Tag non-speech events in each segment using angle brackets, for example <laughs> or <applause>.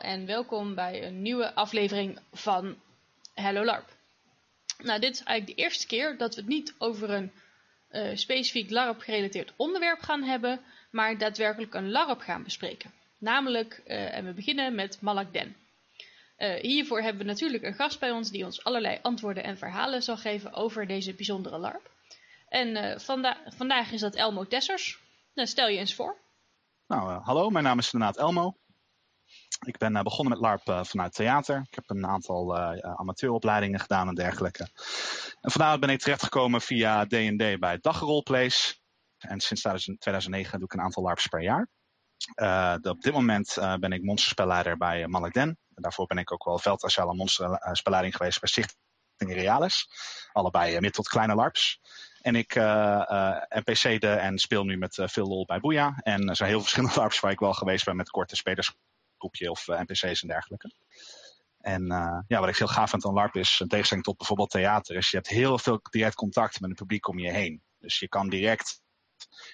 en welkom bij een nieuwe aflevering van Hello LARP. Nou, dit is eigenlijk de eerste keer dat we het niet over een uh, specifiek LARP gerelateerd onderwerp gaan hebben, maar daadwerkelijk een LARP gaan bespreken. Namelijk, uh, en we beginnen met Malak Den. Uh, hiervoor hebben we natuurlijk een gast bij ons die ons allerlei antwoorden en verhalen zal geven over deze bijzondere LARP. En vanda vandaag is dat Elmo Tessers. Dan stel je eens voor. Nou, hallo, mijn naam is inderdaad Elmo. Ik ben uh, begonnen met LARP uh, vanuit theater. Ik heb een aantal uh, amateuropleidingen gedaan en dergelijke. En vandaar ben ik terechtgekomen via D&D bij Dagroleplays. En sinds 2009 doe ik een aantal LARPs per jaar. op dit moment ben ik monsterspelleider bij uh, Den. En daarvoor ben ik ook wel veldagile monsterspelleiding geweest bij Stichting Realis. Allebei mid tot kleine LARPs. En ik NPC'de en speel nu met veel lol bij Boeia. En er zijn heel verschillende <laughs> LARPs waar ik wel geweest ben met korte spelers groepje of eh, NPC's en dergelijke. En uh, ja, wat ik heel gaaf vind aan LARP is, in tegenstelling tot bijvoorbeeld theater, is je hebt heel veel direct contact met het publiek om je heen. Dus je kan direct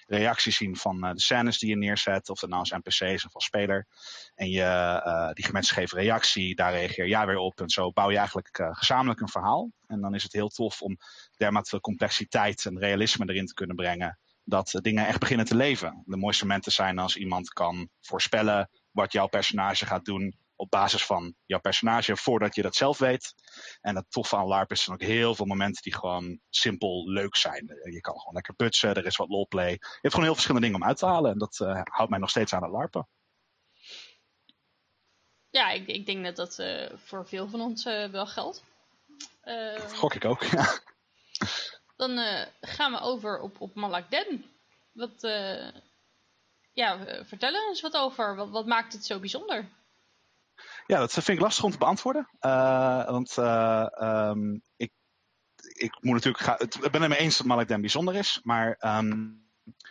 reacties zien van uh, de scènes die je neerzet, of dat nou als NPC's of als speler. En je, die mensen geven reactie, daar reageer jij weer op. En zo bouw je eigenlijk gezamenlijk een verhaal. En dan is het heel tof om dermate veel complexiteit en realisme erin te kunnen brengen. Dat dingen echt beginnen te leven. De mooiste momenten zijn als iemand kan voorspellen wat jouw personage gaat doen op basis van jouw personage voordat je dat zelf weet. En het toffe aan LARP is dan ook heel veel momenten die gewoon simpel leuk zijn. Je kan gewoon lekker putsen, er is wat roleplay. Je hebt gewoon heel verschillende dingen om uit te halen en dat uh, houdt mij nog steeds aan het LARPen. Ja, ik, ik denk dat dat uh, voor veel van ons uh, wel geldt. Gok ik ook, <laughs> ja. Dan gaan we over op, op Malak Den. Wat, ja, vertel er eens wat over. Wat, wat maakt het zo bijzonder? Ja, dat vind ik lastig om te beantwoorden. Uh, want uh, um, ik, ik moet natuurlijk gaan. Ik ben het mee eens dat Malik bijzonder is. Maar um,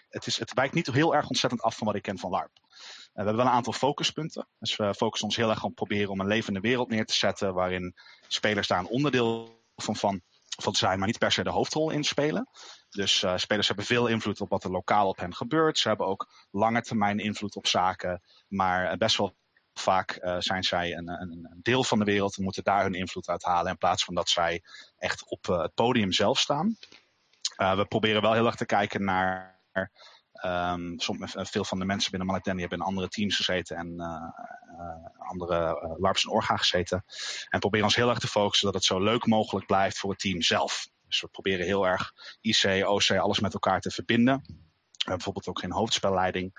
het, is, het wijkt niet heel erg ontzettend af van wat ik ken van LARP. We hebben wel een aantal focuspunten. Dus we focussen ons heel erg op proberen om een levende wereld neer te zetten. Waarin spelers daar een onderdeel van, van, van zijn, maar niet per se de hoofdrol in spelen. Dus uh, spelers hebben veel invloed op wat er lokaal op hen gebeurt. Ze hebben ook lange termijn invloed op zaken. Maar best wel vaak uh, zijn zij een, een, een, deel van de wereld en moeten daar hun invloed uit halen. In plaats van dat zij echt op het podium zelf staan. we proberen wel heel erg te kijken naar. Um, veel van de mensen binnen Malakden hebben in andere teams gezeten en andere LARPs en Orga gezeten. En proberen ons heel erg te focussen dat het zo leuk mogelijk blijft voor het team zelf. Dus we proberen heel erg IC, OC, alles met elkaar te verbinden. We hebben bijvoorbeeld ook geen hoofdspelleiding.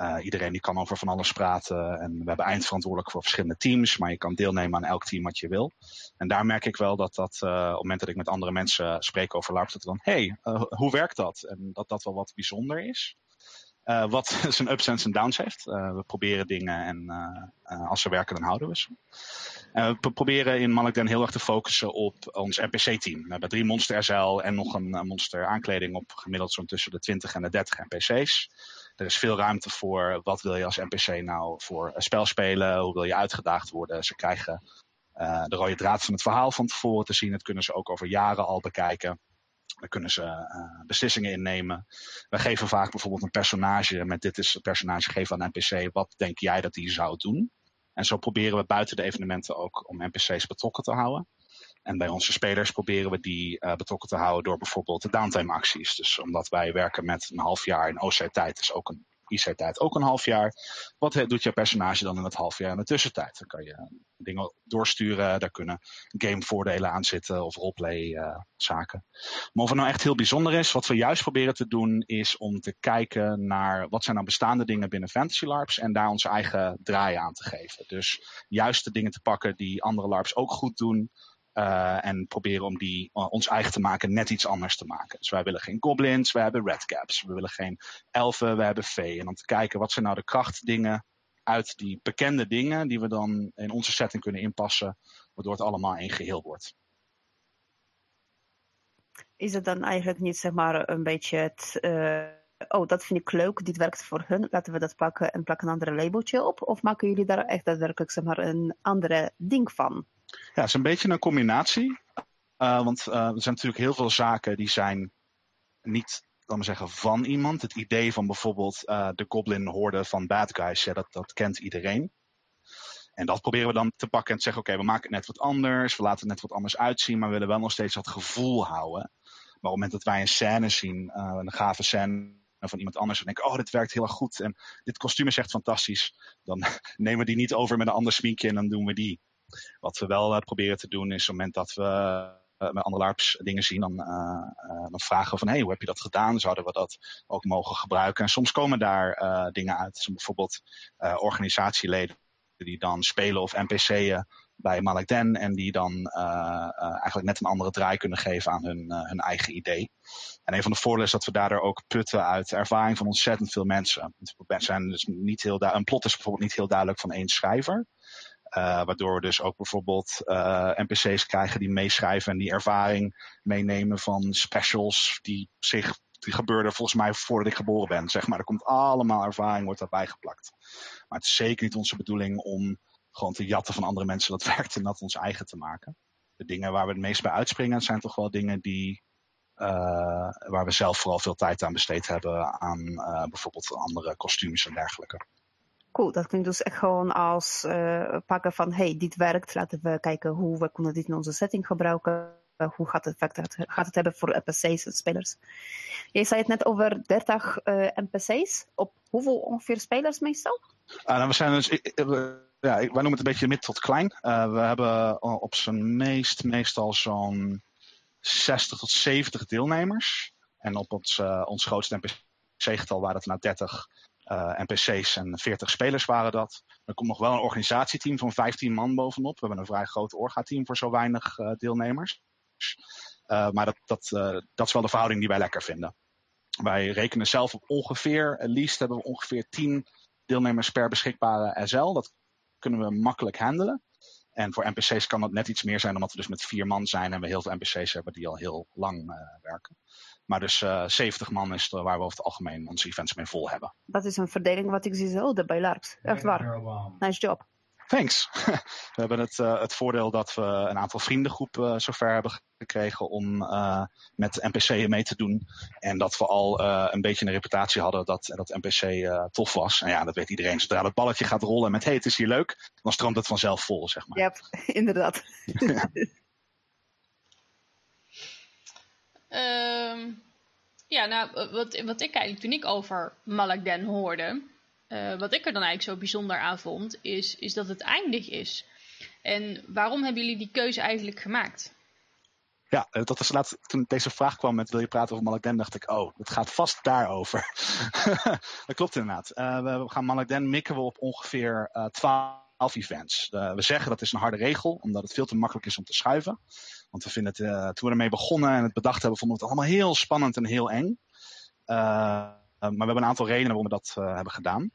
Uh, iedereen die kan over van alles praten. En we hebben eindverantwoordelijk voor verschillende teams. Maar je kan deelnemen aan elk team wat je wil. En daar merk ik wel dat dat, uh, op het moment dat ik met andere mensen spreek over LARP, dat dan, hé, hey, uh, hoe werkt dat? En dat dat wel wat bijzonder is. Wat <laughs> zijn ups en downs heeft. We proberen dingen en als ze werken, dan houden we ze. we proberen in Malakden heel erg te focussen op ons NPC-team. We hebben drie monster SL en nog een monster aankleding op gemiddeld zo'n tussen de 20 en de 30 NPC's. Er is veel ruimte voor wat wil je als NPC nou voor een spel spelen, hoe wil je uitgedaagd worden. Ze krijgen de rode draad van het verhaal van tevoren te zien. Dat kunnen ze ook over jaren al bekijken. Dan kunnen ze uh, beslissingen innemen. We geven vaak bijvoorbeeld een personage. Met dit is een personage geven aan NPC. Wat denk jij dat die zou doen? En zo proberen we buiten de evenementen ook om NPC's betrokken te houden. En bij onze spelers proberen we die uh, betrokken te houden door bijvoorbeeld de downtime acties. Dus omdat wij werken met een half jaar in OC-tijd, is ook een IC-tijd ook een half jaar. Wat doet je personage dan in het half jaar in de tussentijd? Dan kan je dingen doorsturen, daar kunnen gamevoordelen aan zitten of roleplay uh, zaken. Maar of het nou echt heel bijzonder is, wat we juist proberen te doen, is om te kijken naar wat zijn nou bestaande dingen binnen Fantasy LARPs en daar onze eigen draai aan te geven. Dus juist de dingen te pakken die andere LARPs ook goed doen, uh, en proberen om die uh, ons eigen te maken, net iets anders te maken. Dus wij willen geen goblins, we hebben redcaps. We willen geen elfen, we hebben vee. En dan te kijken wat zijn nou de krachtdingen uit die bekende dingen die we dan in onze setting kunnen inpassen, waardoor het allemaal één geheel wordt. Is het dan eigenlijk niet zeg maar een beetje het, uh, oh dat vind ik leuk, dit werkt voor hun, laten we dat pakken en plakken een andere labeltje op? Of maken jullie daar echt daadwerkelijk zeg maar een andere ding van? Ja, het is een beetje een combinatie. Uh, want uh, er zijn natuurlijk heel veel zaken die zijn niet, laten we zeggen, van iemand. Het idee van bijvoorbeeld uh, de goblin horde van bad guys, ja, dat, dat kent iedereen. En dat proberen we dan te pakken en te zeggen, oké, we maken het net wat anders, we laten het net wat anders uitzien, maar we willen wel nog steeds dat gevoel houden. Maar op het moment dat wij een scène zien, een gave scène van iemand anders en denken, oh, dit werkt heel erg goed en dit kostuum is echt fantastisch, dan <laughs> nemen we die niet over met een ander sminkje en dan doen we die. Wat we wel uh, proberen te doen is op het moment dat we uh, met andere LARPs dingen zien, dan, dan vragen we van, hey, hoe heb je dat gedaan? Zouden we dat ook mogen gebruiken? En soms komen daar dingen uit, dus bijvoorbeeld organisatieleden die dan spelen of NPC'en bij Malek Den en die dan eigenlijk net een andere draai kunnen geven aan hun, hun eigen idee. En een van de voordelen is dat we daardoor ook putten uit ervaring van ontzettend veel mensen. Zijn dus niet heel een plot is bijvoorbeeld niet heel duidelijk van één schrijver. Waardoor we dus ook bijvoorbeeld NPC's krijgen die meeschrijven en die ervaring meenemen van specials die zich die gebeurde volgens mij voordat ik geboren ben. Zeg maar, er komt allemaal ervaring, wordt daarbij geplakt. Maar het is zeker niet onze bedoeling om gewoon te jatten van andere mensen dat <laughs> werkt en dat ons eigen te maken. De dingen waar we het meest bij uitspringen zijn toch wel dingen die, uh, waar we zelf vooral veel tijd aan besteed hebben aan bijvoorbeeld andere kostuums en dergelijke. Cool, dat klinkt dus echt gewoon als uh, pakken van hey, dit werkt, laten we kijken hoe we kunnen dit in onze setting gebruiken. hoe gaat het, effect, gaat het hebben voor NPC's en spelers? Je zei het net over 30 NPC's. Op hoeveel ongeveer spelers meestal? Uh, nou, we zijn dus, ja, wij noemen het een beetje mid tot klein. We hebben op zijn meest meestal zo'n 60 tot 70 deelnemers. En op ons, ons grootste NPC-getal waren het nou 30 uh, NPC's en 40 spelers waren dat. Er komt nog wel een organisatieteam van 15 man bovenop. We hebben een vrij groot orga-team voor zo weinig deelnemers. maar dat, dat, dat is wel de verhouding die wij lekker vinden. Wij rekenen zelf op ongeveer, het liefst hebben we ongeveer 10 deelnemers per beschikbare SL. Dat kunnen we makkelijk handelen. En voor NPC's kan dat net iets meer zijn, omdat we dus met vier man zijn en we heel veel NPC's hebben die al heel lang uh, werken. Maar dus uh, 70 man is waar we over het algemeen onze events mee vol hebben. Dat is een verdeling wat ik zie zelden bij LARPs. Echt waar. Nice job. Thanks. <laughs> We hebben het, uh, het voordeel dat we een aantal vriendengroepen uh, zover hebben gekregen om uh, met NPC'en mee te doen. En dat we al een beetje een reputatie hadden dat, dat NPC tof was. En ja, dat weet iedereen. Zodra het balletje gaat rollen met hey, het is hier leuk, dan stroomt het vanzelf vol, zeg maar. Ja, <laughs> inderdaad. ja. um, <laughs> ja, nou, wat, wat ik eigenlijk toen ik over Malakden hoorde uh, wat ik er dan eigenlijk zo bijzonder aan vond, is, is dat het eindig is. En waarom hebben jullie die keuze eigenlijk gemaakt? Ja, eh, dat was laat, toen deze vraag kwam met wil je praten over Malakden, dacht ik, oh, het gaat vast daarover. <laughs> dat klopt inderdaad. Uh, we, gaan Malakden mikken we op ongeveer uh, 12 events. We zeggen dat is een harde regel, omdat het veel te makkelijk is om te schuiven. Want we vinden het, toen we ermee begonnen en het bedacht hebben, vonden we het allemaal heel spannend en heel eng. maar we hebben een aantal redenen waarom we dat hebben gedaan.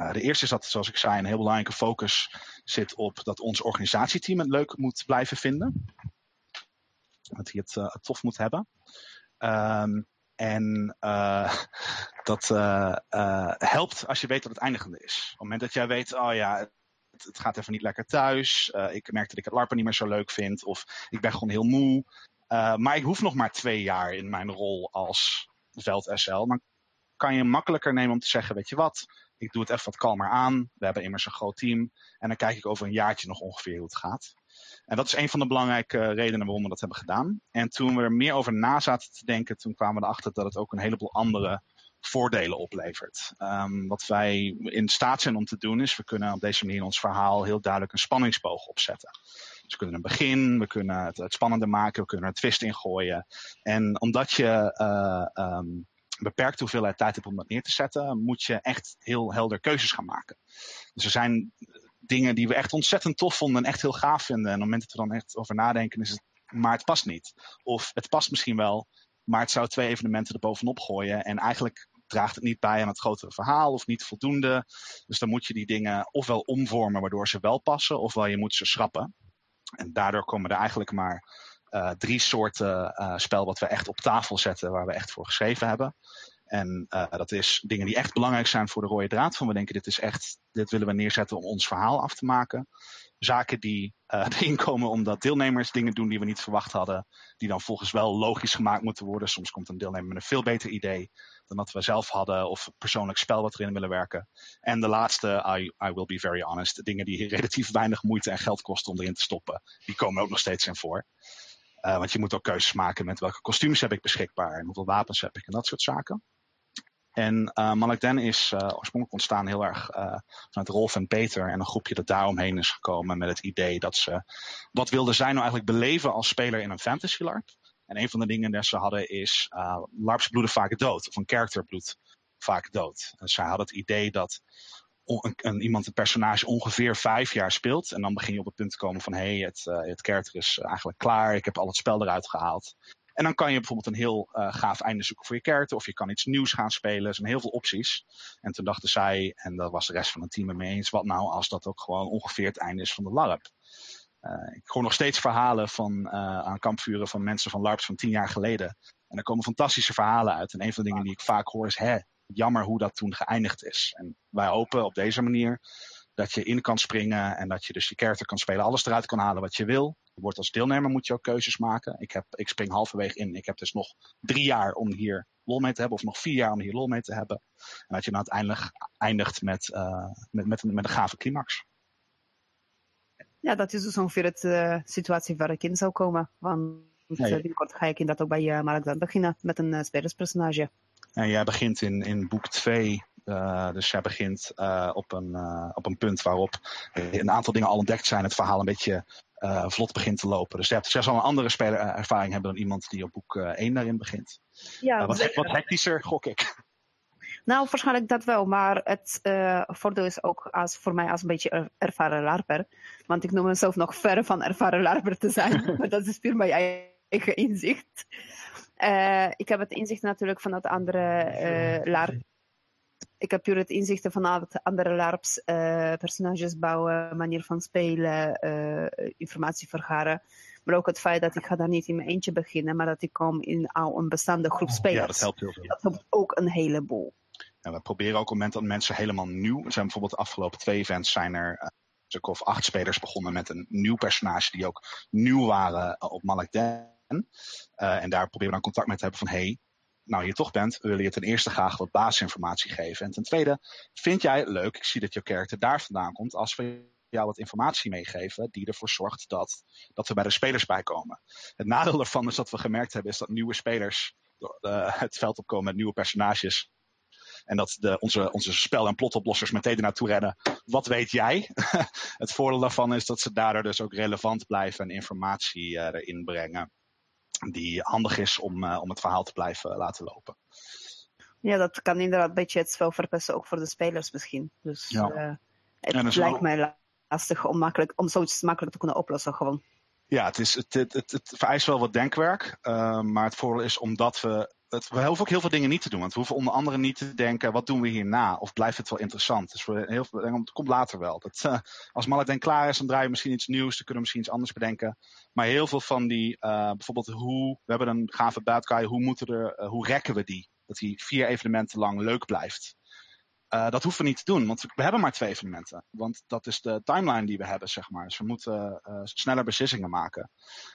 Uh, de eerste is dat, zoals ik zei, een heel belangrijke focus zit op dat ons organisatieteam het leuk moet blijven vinden. Dat hij het uh, tof moet hebben. Um, en uh, <laughs> dat helpt als je weet dat het eindigende is. Op het moment dat jij weet, oh ja, het, het gaat even niet lekker thuis. ik merk dat ik het LARPen niet meer zo leuk vind. Of ik ben gewoon heel moe. maar ik hoef nog maar twee jaar in mijn rol als veld SL. Dan kan je makkelijker nemen om te zeggen, weet je wat, ik doe het even wat kalmer aan. We hebben immers een groot team. En dan kijk ik over een jaartje nog ongeveer hoe het gaat. En dat is een van de belangrijke redenen waarom we dat hebben gedaan. En toen we er meer over na zaten te denken, toen kwamen we erachter dat het ook een heleboel andere voordelen oplevert. Um, wat wij in staat zijn om te doen is, we kunnen op deze manier in ons verhaal heel duidelijk een spanningsboog opzetten. Dus we kunnen een begin, we kunnen het, spannender maken, we kunnen er een twist in gooien. En omdat je uh, um, beperkte hoeveelheid tijd hebt om dat neer te zetten, moet je echt heel helder keuzes gaan maken. Dus er zijn dingen die we echt ontzettend tof vonden en echt heel gaaf vinden. En op het moment dat we dan echt over nadenken, is het, maar het past niet. Of het past misschien wel, maar het zou twee evenementen er bovenop gooien. En eigenlijk draagt het niet bij aan het grotere verhaal of niet voldoende. Dus dan moet je die dingen ofwel omvormen waardoor ze wel passen, ofwel je moet ze schrappen. En daardoor komen er eigenlijk maar uh, drie soorten uh, spel wat we echt op tafel zetten, waar we echt voor geschreven hebben. En uh, dat is dingen die echt belangrijk zijn voor de rode draad. Van we denken, dit is echt, dit willen we neerzetten om ons verhaal af te maken. zaken die <laughs> erin komen omdat deelnemers dingen doen die we niet verwacht hadden. Die dan volgens wel logisch gemaakt moeten worden. Soms komt een deelnemer met een veel beter idee dan dat we zelf hadden. Of persoonlijk spel wat erin willen werken. En de laatste, I, I will be very honest. Dingen die relatief weinig moeite en geld kosten om erin te stoppen. Die komen ook nog steeds in voor. Uh, want je moet ook keuzes maken met welke kostuums heb ik beschikbaar. En hoeveel wapens heb ik en dat soort zaken. En uh, Den is uh, oorspronkelijk ontstaan heel erg uh, vanuit Rolf en Peter en een groepje dat daaromheen is gekomen met het idee dat ze wat wilden zij nou eigenlijk beleven als speler in een fantasy LARP. En een van de dingen die ze hadden is LARPs bloeden vaak dood, of een character bloedt vaak dood. En zij hadden het idee dat een, een, iemand een personage ongeveer vijf jaar speelt. En dan begin je op het punt te komen van hé, hey, het, het character is eigenlijk klaar, ik heb al het spel eruit gehaald. En dan kan je bijvoorbeeld een heel uh, gaaf einde zoeken voor je character. Of je kan iets nieuws gaan spelen. Er zijn heel veel opties. En toen dachten zij, en daar was de rest van het team mee eens. Wat nou als dat ook gewoon ongeveer het einde is van de LARP. Uh, ik hoor nog steeds verhalen van, uh, aan kampvuren van mensen van LARPs van tien jaar geleden. En er komen fantastische verhalen uit. En een van de dingen die ik vaak hoor is, hè, jammer hoe dat toen geëindigd is. En wij hopen op deze manier dat je in kan springen en dat je dus je character kan spelen, alles eruit kan halen wat je wil. Je wordt als deelnemer moet je ook keuzes maken. Ik, heb, ik spring halverwege in. Ik heb dus nog drie jaar om hier lol mee te hebben, of nog vier jaar om hier lol mee te hebben. En dat je dan uiteindelijk eindigt met, uh, met, met, met een gave climax. Ja, dat is dus ongeveer de uh, situatie waar ik in zou komen. Want ja, ja. binnenkort ga ik inderdaad ook bij uh, Mark dan beginnen met een spelerspersonage. En jij begint in, in boek 2 uh, dus jij begint uh, op, een, uh, op een punt waarop een aantal dingen al ontdekt zijn. Het verhaal een beetje vlot begint te lopen. Dus je hebt zelfs al een andere spelerervaring hebben dan iemand die op boek 1 daarin begint. Ja, wat, wat hectischer, gok ik. Nou, waarschijnlijk dat wel. Maar het voordeel is ook als, voor mij als een beetje ervaren larper. Want ik noem mezelf nog ver van ervaren larper te zijn. <laughs> maar dat is puur mijn eigen inzicht. Ik heb het inzicht natuurlijk van het andere larp ik heb puur het inzichten vanuit andere LARPs, uh, personages bouwen, manier van spelen, uh, informatie vergaren. Maar ook het feit dat ik ga daar niet in mijn eentje beginnen, maar dat ik kom in al een bestaande groep spelers. Ja, dat helpt heel veel. Dat helpt ook een heleboel. En we proberen ook op het moment dat mensen helemaal nieuw zijn. Bijvoorbeeld de afgelopen twee events zijn er uh, stuk of acht spelers begonnen met een nieuw personage die ook nieuw waren op Malek. Uh, en daar proberen we dan contact mee te hebben van hey, nou hier toch bent, wil je ten eerste graag wat basisinformatie geven. En ten tweede, vind jij leuk, ik zie dat je karakter daar vandaan komt, als we jou wat informatie meegeven die ervoor zorgt dat, dat we bij de spelers bij komen. Het nadeel daarvan is dat we gemerkt hebben, is dat nieuwe spelers uh, het veld opkomen met nieuwe personages. En dat de, onze, onze spel- en plotoplossers meteen er naartoe rennen. Wat weet jij? <laughs> het voordeel daarvan is dat ze daardoor dus ook relevant blijven en informatie uh, erin brengen die handig is om, uh, om het verhaal te blijven laten lopen. Ja, dat kan inderdaad een beetje het spel verpesten, ook voor de spelers misschien. Dus ja. uh, het lijkt wel... mij lastig om, makkelijk, om zoiets makkelijk te kunnen oplossen gewoon. Ja, het, is, het, het, het, het vereist wel wat denkwerk, uh, maar het voordeel is omdat we we hoeven ook heel veel dingen niet te doen. Want we hoeven onder andere niet te denken, wat doen we hierna? Of blijft het wel interessant? Dus we heel veel, het komt later wel. Dat, uh, als Maladin klaar is, dan draaien we misschien iets nieuws. Dan kunnen we misschien iets anders bedenken. Maar heel veel van die, uh, bijvoorbeeld hoe, we hebben een gave guy, hoe moeten er, uh, hoe rekken we die? Dat die vier evenementen lang leuk blijft. Uh, dat hoeven we niet te doen, want we hebben maar twee evenementen. Want dat is de timeline die we hebben, zeg maar. Dus we moeten uh, sneller beslissingen maken.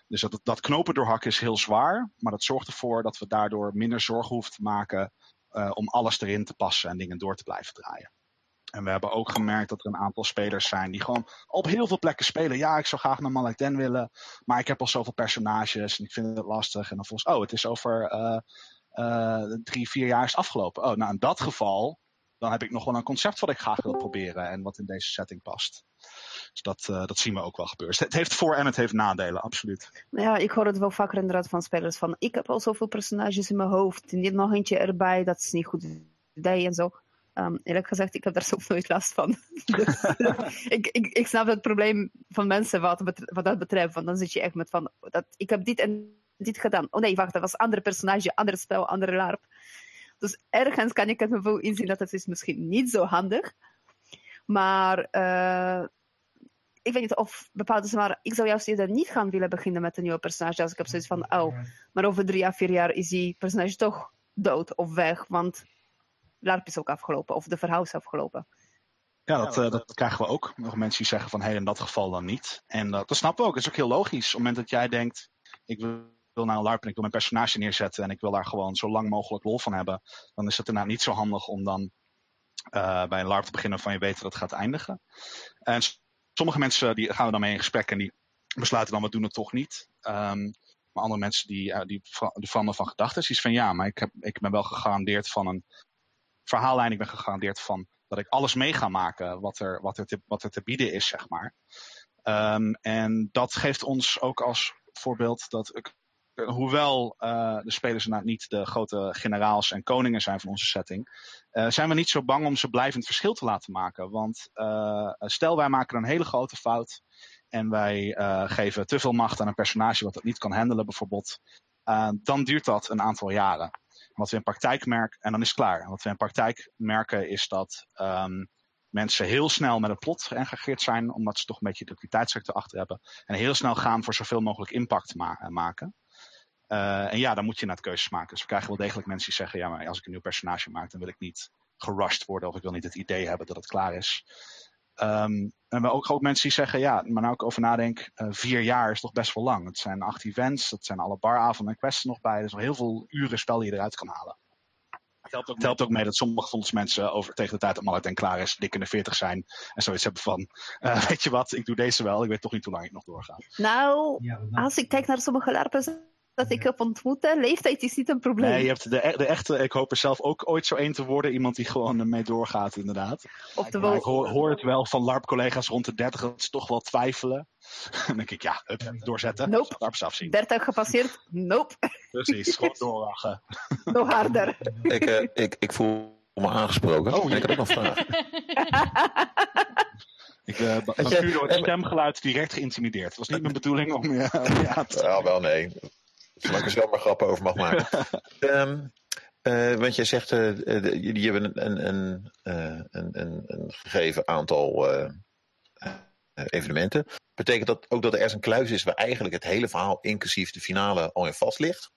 Dus dat, dat knopen doorhakken is heel zwaar, maar dat zorgt ervoor dat we daardoor minder zorgen hoeven te maken uh, om alles erin te passen en dingen door te blijven draaien. En we hebben ook gemerkt dat er een aantal spelers zijn die gewoon op heel veel plekken spelen. Ja, ik zou graag naar Malek Den willen, maar ik heb al zoveel personages en ik vind het lastig. En dan volgens, oh, het is over drie, vier jaar is afgelopen. Oh, nou in dat geval dan heb ik nog wel een concept wat ik graag wil proberen en wat in deze setting past. Dus dat, uh, dat zien we ook wel gebeuren. Het heeft voor- en het heeft nadelen, absoluut. Ja, ik hoor het wel vaker inderdaad van spelers van ik heb al zoveel personages in mijn hoofd niet nog eentje erbij, dat is niet goed idee en zo. Um, eerlijk gezegd, ik heb daar <laughs> zelf nooit last van. dus, <laughs> ik, ik, ik snap het probleem van mensen wat, wat dat betreft. Want dan zit je echt met van, dat, ik heb dit en dit gedaan. Oh nee, wacht, dat was andere personage, ander spel, andere larp. Dus ergens kan ik het me wel inzien dat het is misschien niet zo handig. Maar uh, ik weet niet of bepaalde maar ik zou juist eerder niet gaan willen beginnen met een nieuwe personage. Als ik heb zoiets van, oh, maar over drie à vier jaar is die personage toch dood of weg. Want LARP is ook afgelopen, of de verhaal is afgelopen. Ja, dat, uh, dat krijgen we ook. Nog mensen die zeggen van hé, hey, in dat geval dan niet. En uh, dat snappen we ook. Dat is ook heel logisch. Op het moment dat jij denkt, ik wil wil naar een LARP en ik wil mijn personage neerzetten en ik wil daar gewoon zo lang mogelijk lol van hebben, dan is het inderdaad niet zo handig om dan uh, bij een LARP te beginnen van je weet dat het gaat eindigen. En sommige mensen die gaan we dan mee in gesprek en die besluiten dan we doen het toch niet. Um, maar andere mensen die, uh, die, die veranderen van gedachten. Die is van ja, maar ik, heb, ik ben wel gegarandeerd van een verhaallijn. Ik ben gegarandeerd van dat ik alles mee ga maken wat er, wat er, te, wat er te bieden is, zeg maar. Um, en dat geeft ons ook als voorbeeld dat ik hoewel uh, de spelers inderdaad niet de grote generaals en koningen zijn van onze setting, uh, zijn we niet zo bang om ze blijvend verschil te laten maken. Want stel wij maken een hele grote fout en wij geven te veel macht aan een personage wat dat niet kan handelen bijvoorbeeld, dan duurt dat een aantal jaren. Wat we in praktijk merken, en dan is het klaar. Wat we in praktijk merken is dat um, mensen heel snel met het plot geëngageerd zijn, omdat ze toch een beetje de kwaliteitssector achter hebben. En heel snel gaan voor zoveel mogelijk impact ma maken. Uh, en ja, dan moet je naar het keuzes maken. Dus we krijgen wel degelijk mensen die zeggen, ja, maar als ik een nieuw personage maak, dan wil ik niet gerushed worden of ik wil niet het idee hebben dat het klaar is. Um, en we ook, ook mensen die zeggen, ja, maar nou ik over nadenk, uh, vier jaar is toch best wel lang. Het zijn acht events, dat zijn alle baravonden en quests nog bij. Er is nog heel veel uren spel die je eruit kan halen. Het helpt ook, het helpt ook mee dat sommige van ons mensen over, tegen de tijd dat Mallet en klaar is, dik in de veertig zijn. En zoiets hebben van, uh, <laughs> weet je wat, ik doe deze wel, ik weet toch niet hoe lang ik nog doorga. Nou, als ik kijk naar sommige larpers dat ik heb ontmoet. Leeftijd is niet een probleem. Nee, je hebt de, de echte, ik hoop er zelf ook ooit zo één te worden. Iemand die gewoon mee doorgaat, inderdaad. Of de ik hoor, hoor, het wel van LARP-collega's rond de 30 dat ze toch wel twijfelen. <laughs> Dan denk ik, ja, up, doorzetten. Nope. LARPs afzien. 30 gepasseerd? Nope. Precies, <laughs> gewoon doorlachen. Nog harder. ik, uh, ik, ik voel me aangesproken. Oh, ik heb ook nog vragen. <laughs> Ik ben uh, door het stemgeluid direct geïntimideerd. Het was niet mijn bedoeling om je, om je aan te... Ja, wel nee. Zolang ik er zelf maar grappen over mag maken. um, <laughs> uh, want jij zegt, uh, jullie hebben een, een, een, een, een gegeven aantal uh, evenementen. Betekent dat ook dat er ergens een kluis is waar eigenlijk het hele verhaal, inclusief de finale, al in vast ligt?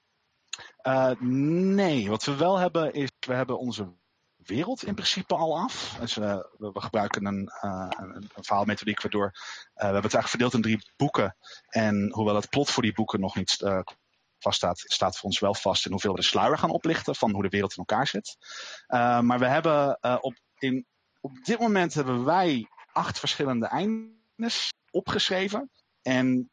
nee, wat we wel hebben is, we hebben onze wereld in principe al af. Dus we, we, gebruiken een, een, een verhaalmethodiek waardoor we hebben het eigenlijk verdeeld in drie boeken. En hoewel het plot voor die boeken nog niet vaststaat, staat voor ons wel vast in hoeveel we de sluier gaan oplichten van hoe de wereld in elkaar zit. Uh, maar we hebben uh, op, in, op dit moment hebben wij acht verschillende eindes opgeschreven. En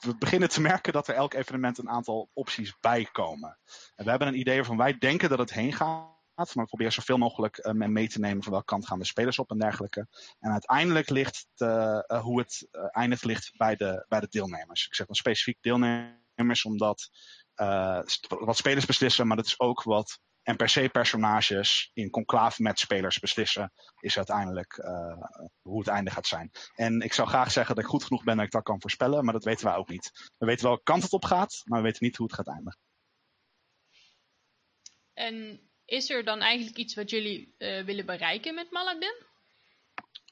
we beginnen te merken dat er elk evenement een aantal opties bij komen. En we hebben een idee waarvan wij denken dat het heen gaat. Maar we proberen zoveel mogelijk uh, mee te nemen van welke kant gaan de spelers op en dergelijke. En uiteindelijk ligt hoe het eindigt ligt bij de, bij de deelnemers. Ik zeg dan specifiek deelnemers is omdat uh, wat spelers beslissen, maar dat is ook wat NPC-personages in conclave met spelers beslissen, is uiteindelijk uh, hoe het einde gaat zijn. En ik zou graag zeggen dat ik goed genoeg ben dat ik dat kan voorspellen, maar dat weten wij ook niet. We weten welke kant het op gaat, maar we weten niet hoe het gaat eindigen. En is er dan eigenlijk iets wat jullie uh, willen bereiken met Maladin?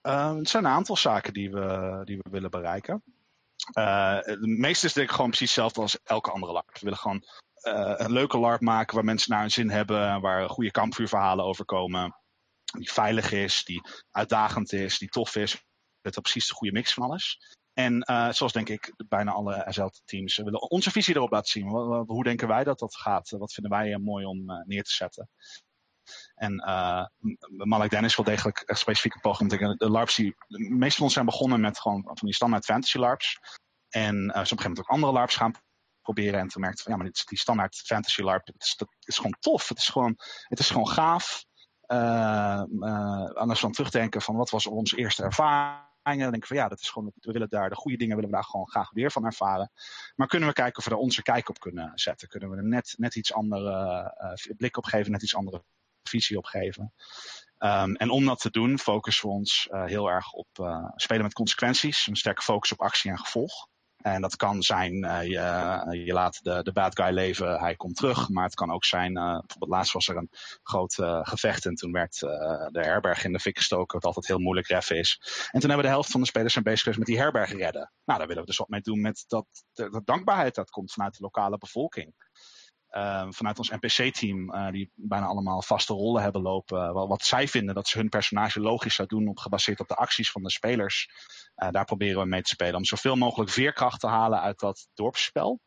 Uh, het zijn een aantal zaken die we, die we willen bereiken. Uh, het meeste is denk ik gewoon precies hetzelfde als elke andere LARP. We willen gewoon uh, een leuke LARP maken waar mensen naar hun zin hebben, waar goede kampvuurverhalen over komen, die veilig is, die uitdagend is, die tof is. Met precies de goede mix van alles. En uh, zoals denk ik bijna alle SL-teams willen onze visie erop laten zien. Hoe denken wij dat dat gaat? Wat vinden wij mooi om neer te zetten? En uh, Malek Dennis wil degelijk echt specifieke pogingen. De LARPs meeste van ons zijn begonnen met gewoon van die standaard fantasy LARPs. En uh, ze op een gegeven moment ook andere LARPs gaan proberen. En toen merkte van ja, maar die standaard fantasy LARP, het is, dat is gewoon tof. Het is gewoon, het is gewoon gaaf. Uh, uh, we dan terugdenken van wat was onze eerste ervaring. Dan denk ik van ja, dat is gewoon, we willen daar de goede dingen willen we daar gewoon graag weer van ervaren. Maar kunnen we kijken of we er onze kijk op kunnen zetten? Kunnen we er net, net iets andere blik op geven, net iets andere visie op geven. Um, en om dat te doen focussen we ons uh, heel erg op uh, spelen met consequenties. Een sterke focus op actie en gevolg. En dat kan zijn, uh, je, je, laat de, de bad guy leven, hij komt terug. Maar het kan ook zijn, bijvoorbeeld laatst was er een groot gevecht en toen werd de herberg in de fik gestoken, wat altijd heel moeilijk reffen is. En toen hebben de helft van de spelers zijn bezig geweest met die herberg redden. Nou, daar willen we dus wat mee doen met dat, dankbaarheid dat komt vanuit de lokale bevolking. Uh, vanuit ons NPC-team, uh, die bijna allemaal vaste rollen hebben lopen, wat, wat, zij vinden dat ze hun personage logisch zou doen, op, gebaseerd op de acties van de spelers. Uh, daar proberen we mee te spelen. Om zoveel mogelijk veerkracht te halen uit dat dorpsspel.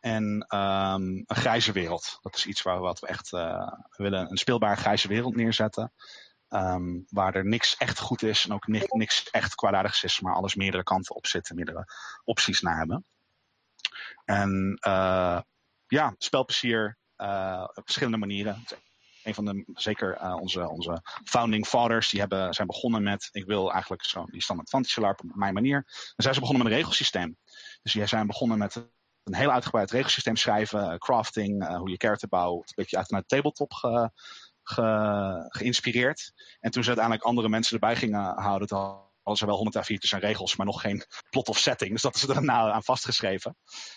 En um, een grijze wereld. Dat is iets waar wat we echt willen een speelbare grijze wereld neerzetten. Um, waar er niks echt goed is en ook niks, echt kwaadaardigs is, maar alles meerdere kanten op zitten, meerdere opties naar hebben. En ja, spelplezier uh, op verschillende manieren. Een van de, zeker uh, onze, onze founding fathers, die hebben, zijn begonnen met, ik wil eigenlijk zo die standaard fantasy LARP op mijn manier. En zijn ze begonnen met een regelsysteem. Dus die zijn begonnen met een heel uitgebreid regelsysteem schrijven, crafting, hoe je character bouwt, een beetje uit naar tabletop ge, ge, geïnspireerd. En toen ze uiteindelijk andere mensen erbij gingen houden, hadden ze wel 100 A4'tjes en regels, maar nog geen plot of setting. Dus dat is er nou aan vastgeschreven.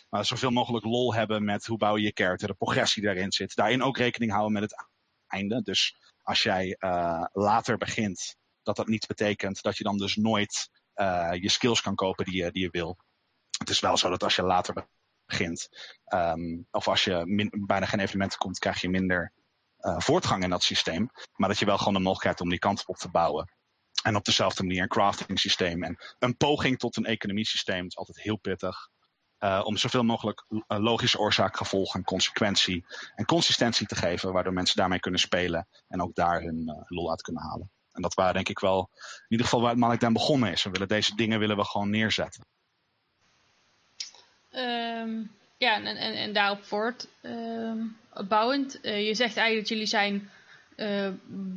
Maar zoveel mogelijk lol hebben met hoe bouw je je character, de progressie daarin zit. Daarin ook rekening houden met het einde. Dus als jij uh, later begint, dat dat niet betekent dat je dan dus nooit uh, je skills kan kopen die je, die je wil. Het is wel zo dat als je later begint, um, of als je min, bijna geen evenementen komt, krijg je minder uh, voortgang in dat systeem. Maar dat je wel gewoon de mogelijkheid om die kant op te bouwen. En op dezelfde manier een crafting systeem en een poging tot een economie systeem is altijd heel pittig. Uh, om zoveel mogelijk logische oorzaak, gevolg en consequentie en consistentie te geven, waardoor mensen daarmee kunnen spelen en ook daar hun uh, lol uit kunnen halen. En dat waren denk ik wel, in ieder geval waar Malik dan begonnen is. We willen deze dingen willen we gewoon neerzetten. Um, ja, en, en, en daarop voort um, bouwend. Je zegt eigenlijk dat jullie zijn uh,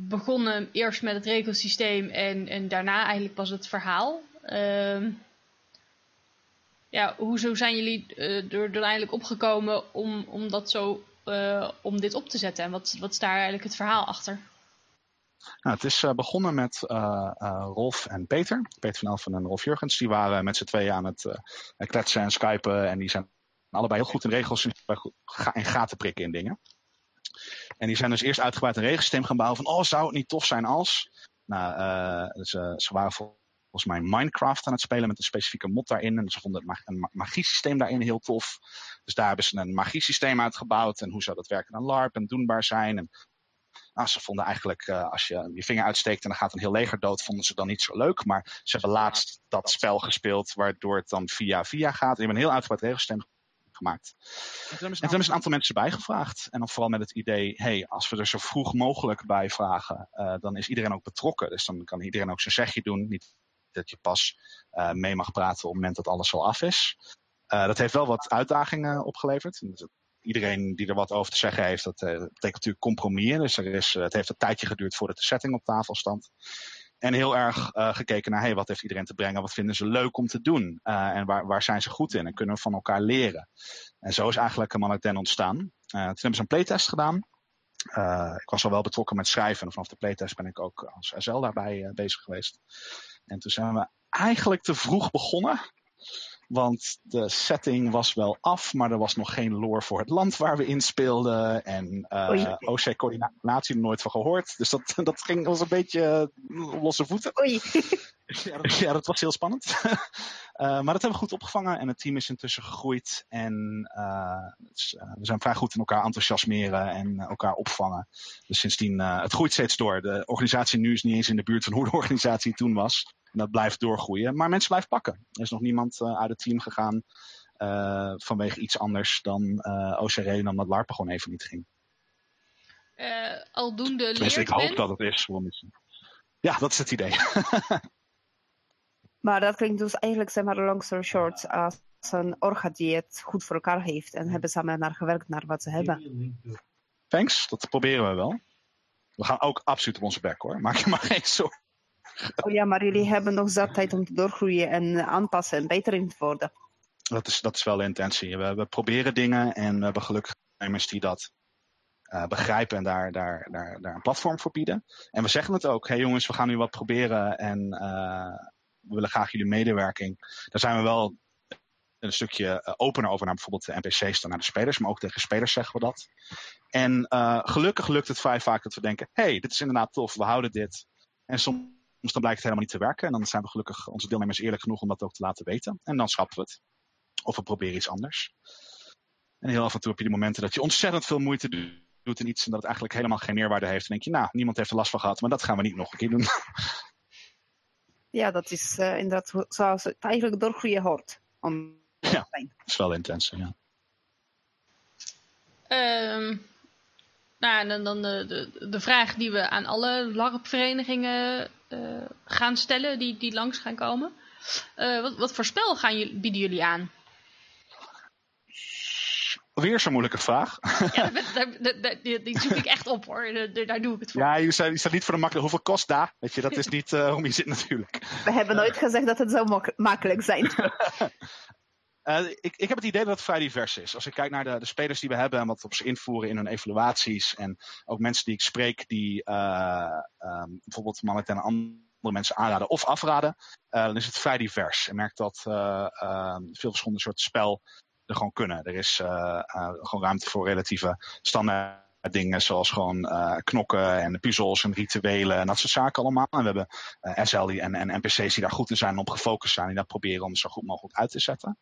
begonnen eerst met het regelsysteem en, en daarna eigenlijk pas het verhaal. Uh, ja, hoezo zijn jullie uh, er, eigenlijk opgekomen om, om dat zo, uh, om dit op te zetten? En wat, wat is daar eigenlijk het verhaal achter? Nou, het is begonnen met uh, Rolf en Peter. Peter van Elfen en Rolf Jurgens. Die waren met z'n tweeën aan het kletsen en skypen. En die zijn allebei heel goed in regels en gaten prikken in dingen. En die zijn dus eerst uitgebreid een regelsysteem gaan bouwen van, oh, zou het niet tof zijn als? Nou, uh, ze, ze waren volgens mij Minecraft aan het spelen met een specifieke mod daarin. En ze vonden het een magiesysteem daarin heel tof. Dus daar hebben ze een magiesysteem uitgebouwd. En hoe zou dat werken aan LARP en doenbaar zijn. En nou, ze vonden eigenlijk, uh, als je je vinger uitsteekt en dan gaat een heel leger dood, vonden ze dan niet zo leuk. Maar ze hebben laatst dat spel gespeeld, waardoor het dan via via gaat. Die hebben een heel uitgebreid regelsysteem gemaakt. En toen hebben ze een aantal mensen bijgevraagd. En dan vooral met het idee, hey, als we er zo vroeg mogelijk bij vragen, uh, dan is iedereen ook betrokken. Dus dan kan iedereen ook zijn zegje doen. Niet dat je pas uh, mee mag praten op het moment dat alles al af is. Uh, dat heeft wel wat uitdagingen opgeleverd. Dus iedereen die er wat over te zeggen heeft, dat betekent natuurlijk compromis. Dus er is, het heeft een tijdje geduurd voordat de setting op tafel stond. En heel erg uh, gekeken naar, hey, wat heeft iedereen te brengen? Wat vinden ze leuk om te doen? Uh, en waar, waar zijn ze goed in? En kunnen we van elkaar leren? En zo is eigenlijk een Den ontstaan. Uh, toen hebben ze een playtest gedaan. ik was al wel betrokken met schrijven. En vanaf de playtest ben ik ook als SL daarbij bezig geweest. En toen zijn we eigenlijk te vroeg begonnen. Want de setting was wel af, maar er was nog geen lore voor het land waar we in speelden. En uh, OC-coördinatie nooit van gehoord. Dus dat, <laughs> dat ging ons een beetje losse voeten. Oei. <laughs> Ja, dat, ja, dat was heel spannend. uh, <laughs> maar dat hebben we goed opgevangen en het team is intussen gegroeid. En uh, dus, we zijn vrij goed in elkaar enthousiasmeren en elkaar opvangen. Dus sindsdien, het groeit steeds door. De organisatie nu is niet eens in de buurt van hoe de organisatie toen was. En dat blijft doorgroeien. Maar mensen blijven pakken. Er is nog niemand uh, uit het team gegaan uh, vanwege iets anders dan uh, OCR en dan dat LARP gewoon even niet ging. aldoende Tenminste, ik hoop dat het is. Ja, dat is het idee. <laughs> maar dat klinkt dus eigenlijk, zeg maar, long story short, als een orga die het goed voor elkaar heeft en hebben samen naar gewerkt naar wat ze hebben. Thanks, dat proberen we wel. We gaan ook absoluut op onze bek hoor, maak je maar geen zorgen. Oh ja, maar jullie hebben nog zat tijd om te doorgroeien en aanpassen en beter in te worden. Dat is, dat is wel de intentie. We, we proberen dingen en we hebben gelukkig ondernemers die dat uh, begrijpen en daar, daar, daar, een platform voor bieden. En we zeggen het ook, hé hey jongens, we gaan nu wat proberen en uh, we willen graag jullie medewerking. Daar zijn we wel een stukje opener over naar bijvoorbeeld de NPC's dan naar de spelers, maar ook tegen spelers zeggen we dat. En gelukkig lukt het vrij vaak dat we denken, hé, hey, dit is inderdaad tof, we houden dit. En soms dan blijkt het helemaal niet te werken. En dan zijn we gelukkig onze deelnemers eerlijk genoeg om dat ook te laten weten. En dan schrappen we het. Of we proberen iets anders. En heel af en toe heb je die momenten dat je ontzettend veel moeite doet in iets en dat het eigenlijk helemaal geen meerwaarde heeft. En denk je, nou, niemand heeft er last van gehad, maar dat gaan we niet nog een keer doen. <laughs> Ja, dat is uh, inderdaad zoals het eigenlijk doorgroeien hoort. Om ja, dat is wel intens, ja. Um, nou, en dan de, de, de vraag die we aan alle LARP-verenigingen gaan stellen, die, die langs gaan komen. Uh, wat, wat voor spel gaan jullie, bieden jullie aan? Weer zo'n moeilijke vraag. Ja, <laughs> die, die, zoek ik echt op hoor. Daar, doe ik het voor. Ja, je staat, je staat niet voor de makkelijk. Hoeveel kost daar? Weet je, dat is niet uh, om je zit natuurlijk. We hebben nooit gezegd dat het zo makkelijk zijn. <laughs> Uh, ik, ik, heb het idee dat het vrij divers is. Als ik kijk naar de, de, spelers die we hebben en wat we ze invoeren in hun evaluaties. En ook mensen die ik spreek die uh, um, bijvoorbeeld Mamet en andere mensen aanraden of afraden. Uh, dan is het vrij divers. Je merkt dat ehm, veel verschillende soorten spel er gewoon kunnen. Er is gewoon ruimte voor relatieve standaard dingen zoals gewoon uh, knokken en puzzels en rituelen en dat soort zaken allemaal. En we hebben uh, SL en, en NPC's die daar goed in zijn, op gefocust zijn, die dat proberen om zo goed mogelijk uit te zetten.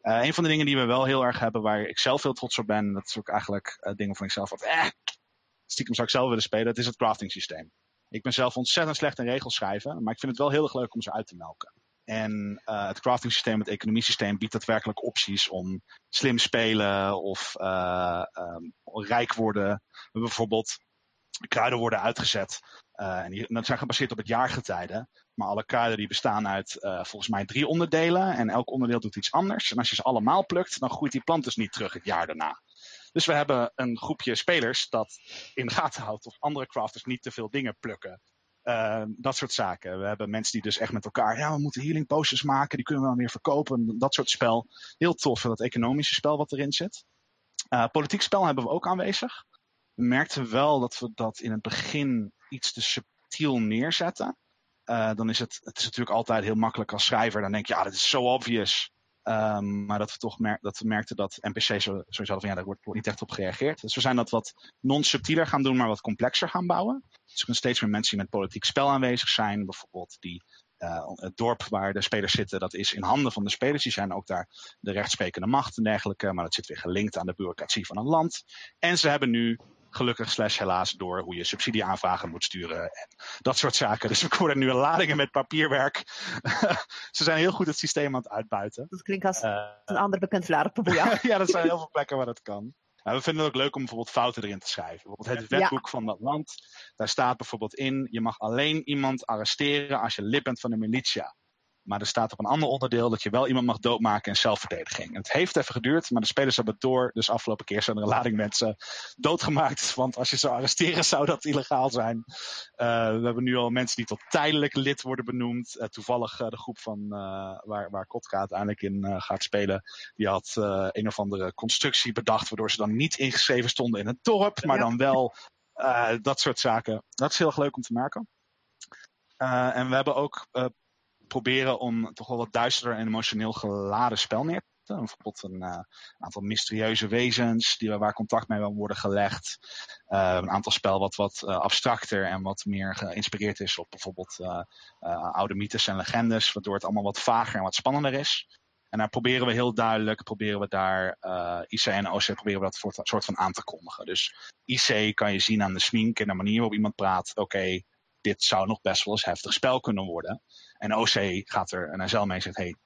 Een van de dingen die we wel heel erg hebben, waar ik zelf heel trots op ben, dat is ook eigenlijk dingen van ikzelf wat eh, stiekem zou ik zelf willen spelen, dat is het crafting systeem. Ik ben zelf ontzettend slecht in regels schrijven, maar ik vind het wel heel erg leuk om ze uit te melken. En uh, het crafting systeem, het economie systeem, biedt daadwerkelijk opties om slim spelen of uh, um, rijk worden. Bijvoorbeeld kruiden worden uitgezet. Uh, en die, dat zijn gebaseerd op het jaargetijde. Maar alle kruiden die bestaan uit volgens mij drie onderdelen. En elk onderdeel doet iets anders. En als je ze allemaal plukt, dan groeit die plant dus niet terug het jaar daarna. Dus we hebben een groepje spelers dat in de gaten houdt of andere crafters niet te veel dingen plukken. Uh, dat soort zaken. We hebben mensen die dus echt met elkaar, ja, we moeten healing posters maken, die kunnen we dan weer verkopen. Dat soort spel. Heel tof, dat economische spel wat erin zit. Uh, politiek spel hebben we ook aanwezig. We merkten wel dat we dat in het begin iets te subtiel neerzetten. Uh, dan is het, het is natuurlijk altijd heel makkelijk als schrijver. Dan denk je, ja, dat is zo obvious. Um, maar dat we toch dat we merkten dat NPC's sowieso van ja, daar wordt, niet echt op gereageerd. Dus we zijn dat wat non-subtieler gaan doen, maar wat complexer gaan bouwen. Er steeds meer mensen die met politiek spel aanwezig zijn. Bijvoorbeeld die, uh, het dorp waar de spelers zitten, dat is in handen van de spelers. Die zijn ook daar de rechtsprekende macht en dergelijke. Maar dat zit weer gelinkt aan de bureaucratie van een land. En ze hebben nu gelukkig slash helaas door hoe je subsidieaanvragen moet sturen en dat soort zaken. Dus we worden nu ladingen met papierwerk. <laughs> Ze zijn heel goed het systeem aan het uitbuiten. Dat klinkt als uh, een ander bekend vlaardenpoboe, <laughs> ja. ja, er zijn heel <laughs> veel plekken waar dat kan. Nou, we vinden het ook leuk om bijvoorbeeld fouten erin te schrijven. Bijvoorbeeld het wetboek ja. van dat land. Daar staat bijvoorbeeld in, je mag alleen iemand arresteren als je lid bent van de militia. Maar er staat op een ander onderdeel dat je wel iemand mag doodmaken in zelfverdediging. En het heeft even geduurd, maar de spelers hebben het door. Dus afgelopen keer zijn er een lading mensen doodgemaakt. Want als je ze arresteren zou dat illegaal zijn. Uh, we hebben nu al mensen die tot tijdelijk lid worden benoemd. Uh, toevallig uh, de groep van waar, waar Kotka uiteindelijk in gaat spelen. Die had een of andere constructie bedacht. Waardoor ze dan niet ingeschreven stonden in het dorp. Maar dan wel dat soort zaken. Dat is heel erg leuk om te merken. en we hebben ook proberen om toch wel wat duisterder en emotioneel geladen spel neer te zetten. Bijvoorbeeld een uh, aantal mysterieuze wezens die, waar contact mee worden gelegd. Uh, een aantal spel wat wat uh, abstracter en wat meer geïnspireerd is op bijvoorbeeld oude mythes en legendes. Waardoor het allemaal wat vager en wat spannender is. En daar proberen we heel duidelijk, proberen we daar IC en OC proberen we dat soort van aan te kondigen. Dus IC kan je zien aan de smink en de manier waarop iemand praat. Oké, dit zou nog best wel eens heftig spel kunnen worden. En OC gaat er een NSL mee en zegt, hey,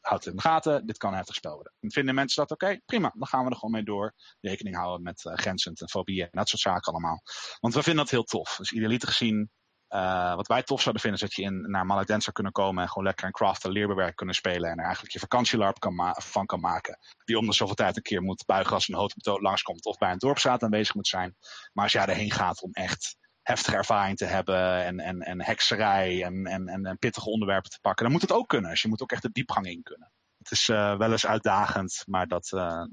houd het in de gaten, dit kan een heftig spel worden. En vinden mensen dat oké? Prima, dan gaan we er gewoon mee door. Rekening houden met uh, en fobieën en dat soort zaken allemaal. Want we vinden dat heel tof. Dus idealiter gezien, uh, wat wij tof zouden vinden is dat je in, naar Malakden zou kunnen komen en gewoon lekker een craft en leerbewerk kunnen spelen en er eigenlijk je vakantielarp kan van kan maken. Die om de zoveel tijd een keer moet buigen als een hoofdmetoot langskomt of bij een dorpsraad aanwezig moet zijn. Maar als jij erheen gaat om echt heftige ervaring te hebben en, en, en hekserij en, en, en pittige onderwerpen te pakken, dan moet het ook kunnen. Dus je moet ook echt de diepgang in kunnen. Het is uh, wel eens uitdagend, maar dat, uh,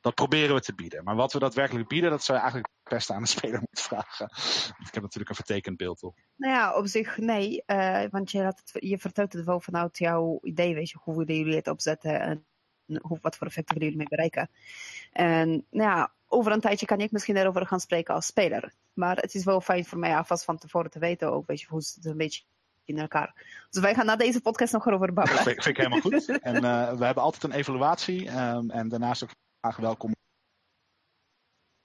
dat proberen we te bieden. Maar wat we daadwerkelijk bieden, dat zou je eigenlijk het beste aan de speler <laughs> moeten vragen. Ik heb natuurlijk een vertekend beeld op. Nou ja, op zich nee. Uh, want je, had het, je vertelt het wel vanuit jouw idee, weet je, hoe willen jullie het opzetten en hoe, wat voor effecten willen jullie mee bereiken. En nou ja, over een tijdje kan ik misschien daarover gaan spreken als speler. Maar het is wel fijn voor mij alvast van tevoren te weten ook, weet je, hoe het een beetje in elkaar. Dus wij gaan na deze podcast nog erover babbelen. Dat vind, vind ik helemaal goed. <laughs> en uh, we hebben altijd een evaluatie um, en daarnaast ook welkom.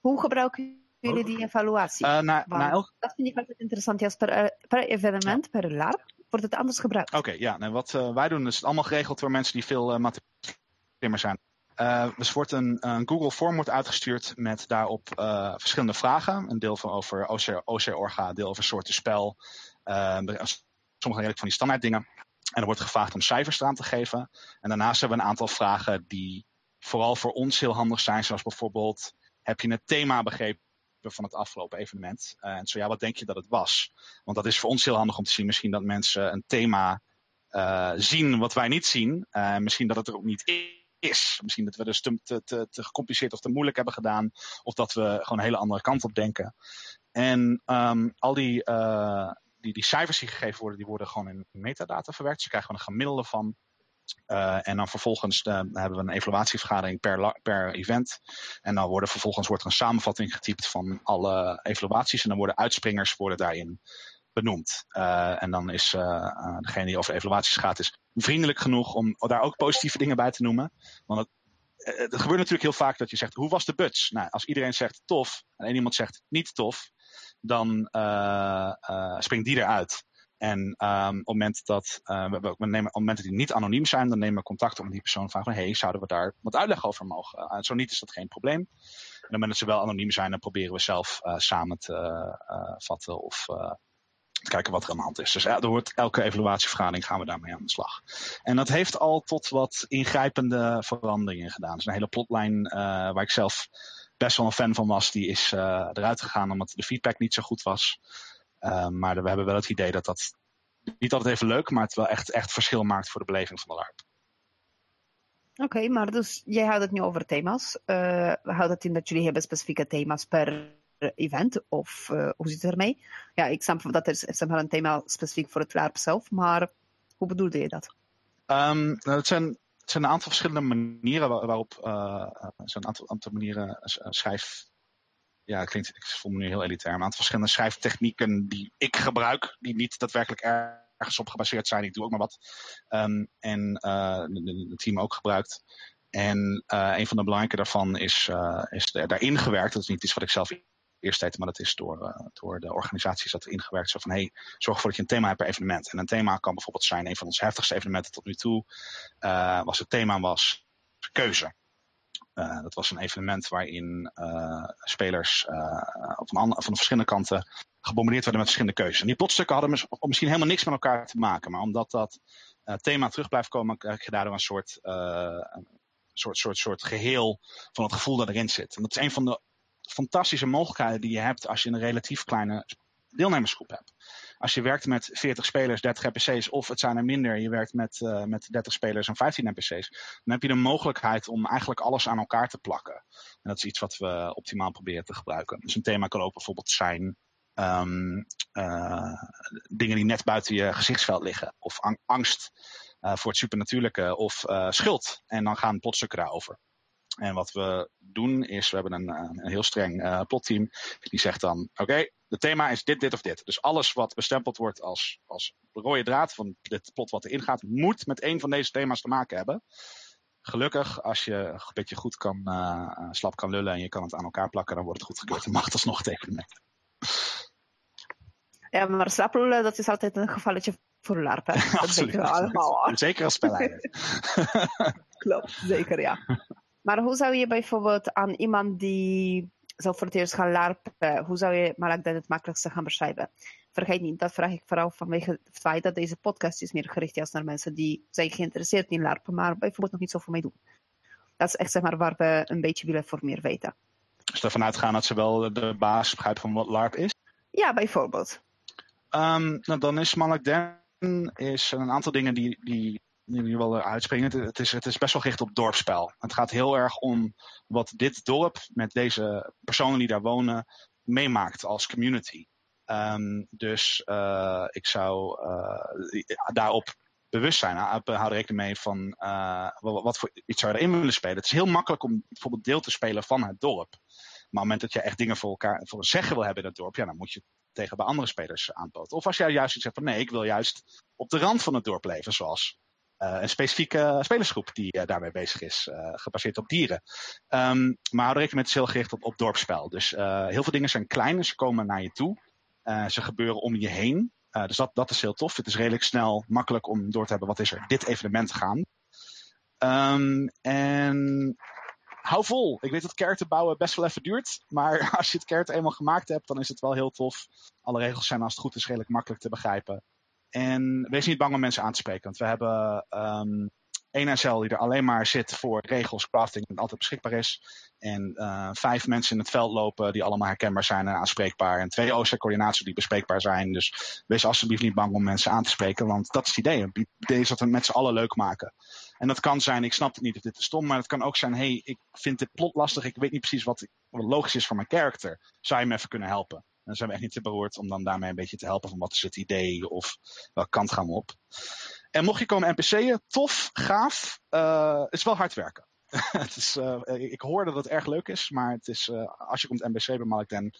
Hoe gebruiken jullie die evaluatie? Uh, na, na elk... Dat vind ik altijd interessant. Ja, per, per evenement, ja. per LAR, wordt het anders gebruikt. Oké, okay, ja. Nou, wat uh, wij doen is het allemaal geregeld door mensen die veel uh, zijn. Uh, dus wordt een, een, Google Form wordt uitgestuurd met daarop verschillende vragen. Een deel van over OC-orga, een deel over soorten spel. sommige redelijk van die standaard dingen. En er wordt gevraagd om cijfers eraan te geven. En daarnaast hebben we een aantal vragen die vooral voor ons heel handig zijn. Zoals bijvoorbeeld, heb je het thema begrepen van het afgelopen evenement? Uh, en zo ja, wat denk je dat het was? Want dat is voor ons heel handig om te zien. Misschien dat mensen een thema uh, zien wat wij niet zien. Uh, misschien dat het er ook niet is. Misschien dat we dus te, te, te, gecompliceerd of te moeilijk hebben gedaan. Of dat we gewoon een hele andere kant op denken. En um, al die, die, die cijfers die gegeven worden, die worden gewoon in metadata verwerkt. Je krijgt gewoon een gemiddelde van. Uh, en dan vervolgens uh, hebben we een evaluatievergadering per, per event. En dan worden vervolgens wordt er een samenvatting getypt van alle evaluaties. En dan worden uitspringers worden daarin benoemd. Uh, en dan is degene die over evaluaties gaat, is vriendelijk genoeg om daar ook positieve dingen bij te noemen. Want het, het gebeurt natuurlijk heel vaak dat je zegt, hoe was de buts? Nou, als iedereen zegt tof en één iemand zegt niet tof, dan springt die eruit. En um, op het moment dat uh, we, we nemen, op het die niet anoniem zijn, dan nemen we contact op met die persoon en vragen van hey, zouden we daar wat uitleg over mogen? Uh, zo niet is dat geen probleem. En op het moment dat ze wel anoniem zijn, dan proberen we zelf samen te vatten of te kijken wat er aan de hand is. Dus er wordt elke evaluatievergadering gaan we daarmee aan de slag. En dat heeft al tot wat ingrijpende veranderingen gedaan. Dus een hele plotlijn waar ik zelf best wel een fan van was, die is uh, eruit gegaan omdat de feedback niet zo goed was. Uh, maar we hebben wel het idee dat dat niet altijd even leuk, maar het wel echt, echt verschil maakt voor de beleving van de LARP. Oké, maar dus jij houdt het nu over thema's. Uh, houdt het in dat jullie hebben specifieke thema's per event? Of hoe zit het ermee? Ja, ik snap dat er maar, een thema specifiek voor het LARP zelf, maar hoe bedoelde je dat? Um, het zijn het zijn een aantal verschillende manieren waarop uh, zo'n aantal, aantal manieren schrijf. Ja, klinkt, ik voel me nu heel elitair. Een aantal verschillende schrijftechnieken die ik gebruik, die niet daadwerkelijk ergens op gebaseerd zijn. Ik doe ook maar wat. Um, en het team ook gebruikt. En een van de belangrijke daarvan is, is daarin gewerkt. Dat is niet iets wat ik zelf eerst deed, maar dat is door, uh, door de organisaties dat erin gewerkt. Zo van, hey, zorg ervoor dat je een thema hebt per evenement. En een thema kan bijvoorbeeld zijn, een van onze heftigste evenementen tot nu toe, uh, was het thema was keuze. Uh, dat was een evenement waarin spelers van, van verschillende kanten gebombardeerd werden met verschillende keuzes. En die plotstukken hadden misschien helemaal niks met elkaar te maken, maar omdat dat thema terug blijft komen, krijg je daardoor een soort, soort, soort, soort geheel van het gevoel dat erin zit. En dat is een van de fantastische mogelijkheden die je hebt als je een relatief kleine deelnemersgroep hebt. Als je werkt met 40 spelers, 30 NPC's, of het zijn er minder, je werkt met, uh, met 30 spelers en 15 NPC's, dan heb je de mogelijkheid om eigenlijk alles aan elkaar te plakken. En dat is iets wat we optimaal proberen te gebruiken. Dus een thema kan ook bijvoorbeeld zijn um, uh, dingen die net buiten je gezichtsveld liggen, of angst uh, voor het supernatuurlijke, of schuld. En dan gaan plotstukken daarover. En wat we doen is, we hebben een, een heel streng uh, plotteam. Die zegt dan, oké, okay, het thema is dit, dit of dit. Dus alles wat bestempeld wordt als, als rode draad van dit plot wat erin gaat, moet met een van deze thema's te maken hebben. Gelukkig, als je een beetje goed kan, uh, slap kan lullen en je kan het aan elkaar plakken, dan wordt het goedgekeurd en mag het alsnog het evenement. Ja, maar slap lullen, dat is altijd een gevalletje voor LARP. Hè? <laughs> Dat Absoluut. we allemaal. Zeker als spelleider. <laughs> Klopt, zeker ja. Maar hoe zou je bijvoorbeeld aan iemand die zou voor het eerst gaan larpen, hoe zou je Malak het makkelijkste gaan beschrijven? Vergeet niet, dat vraag ik vooral vanwege het feit dat deze podcast is meer gericht is naar mensen die zijn geïnteresseerd in larpen, maar bijvoorbeeld nog niet zoveel mee doen. Dat is echt zeg maar waar we een beetje willen voor meer weten. Dus ervan uitgaan dat ze wel de basis begrijpen van wat LARP is? Ja, bijvoorbeeld. Um, nou, dan is Malak Den is een aantal dingen die, die jullie wel uitspringen. Het, is, het is best wel gericht op dorpspel. Het gaat heel erg om wat dit dorp met deze personen die daar wonen meemaakt als community. Um, dus uh, ik zou uh, daarop bewust zijn. Hou er rekening mee van wat voor iets zou je erin willen spelen. Het is heel makkelijk om bijvoorbeeld deel te spelen van het dorp. Maar op het moment dat je echt dingen voor elkaar voor zeggen wil hebben in het dorp, ja, dan moet je tegen bij andere spelers aanpoten. Of als jij juist iets zegt van nee, ik wil juist op de rand van het dorp leven, zoals een specifieke spelersgroep die daarmee bezig is, gebaseerd op dieren. Um, maar hou rekening met het heel gericht op, op dorpsspel. Dus heel veel dingen zijn klein en ze komen naar je toe. ze gebeuren om je heen. dus dat, dat is heel tof. Het is redelijk snel, makkelijk om door te hebben wat is er dit evenement gaan. Um, en hou vol. Ik weet dat kaarten bouwen best wel even duurt. Maar <laughs> als je het kaart eenmaal gemaakt hebt, dan is het wel heel tof. Alle regels zijn als het goed is redelijk makkelijk te begrijpen. En wees niet bang om mensen aan te spreken. Want we hebben um, één SL die er alleen maar zit voor regels, crafting en altijd beschikbaar is. En uh, vijf mensen in het veld lopen die allemaal herkenbaar zijn en aanspreekbaar. En twee OC-coördinaties die bespreekbaar zijn. Dus wees alsjeblieft niet bang om mensen aan te spreken. Want dat is het idee. Het idee is dat we met z'n allen leuk maken. En dat kan zijn, ik snap het niet of dit is stom, maar het kan ook zijn, hey, ik vind dit plot lastig, ik weet niet precies wat, wat logisch is voor mijn karakter. Zou je me even kunnen helpen? Dan zijn we echt niet te beroerd om dan daarmee een beetje te helpen van wat is het idee of welke kant gaan we op. En mocht je komen NPC'en, tof, gaaf, uh, het is wel hard werken. <laughs> het is, uh, ik hoor dat het erg leuk is, maar het is, uh, als je komt NPC bij Malekden,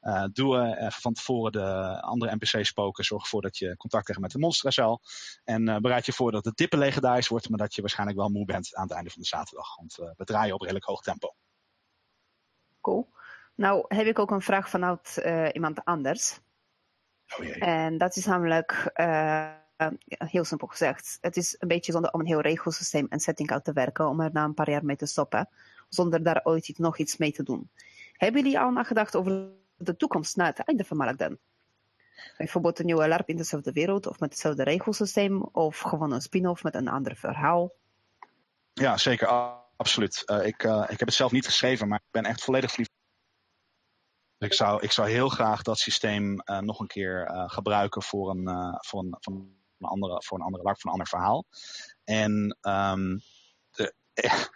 uh, doe even van tevoren de andere NPC's spoken. Zorg ervoor dat je contact krijgt met de monstercel. En bereid je voor dat het dippen legendarisch wordt, maar dat je waarschijnlijk wel moe bent aan het einde van de zaterdag. Want we draaien op redelijk hoog tempo. Cool. Nou heb ik ook een vraag vanuit iemand anders. Oh jee. En dat is namelijk uh, heel simpel gezegd, het is een beetje zonde om een heel regelsysteem en setting uit te werken om er na een paar jaar mee te stoppen, zonder daar ooit nog iets mee te doen. Hebben jullie al nagedacht over de toekomst na het einde van Malakden? Bijvoorbeeld een nieuwe LARP in dezelfde wereld of met hetzelfde regelsysteem of gewoon een spin-off met een ander verhaal? Ja, zeker. Absoluut. Uh, ik, ik heb het zelf niet geschreven, maar ik ben echt volledig verliefd. Ik zou, ik zou heel graag dat systeem uh, nog een keer gebruiken voor een, voor een, voor een andere, voor een andere LARP, voor een ander verhaal. En um, de, <laughs>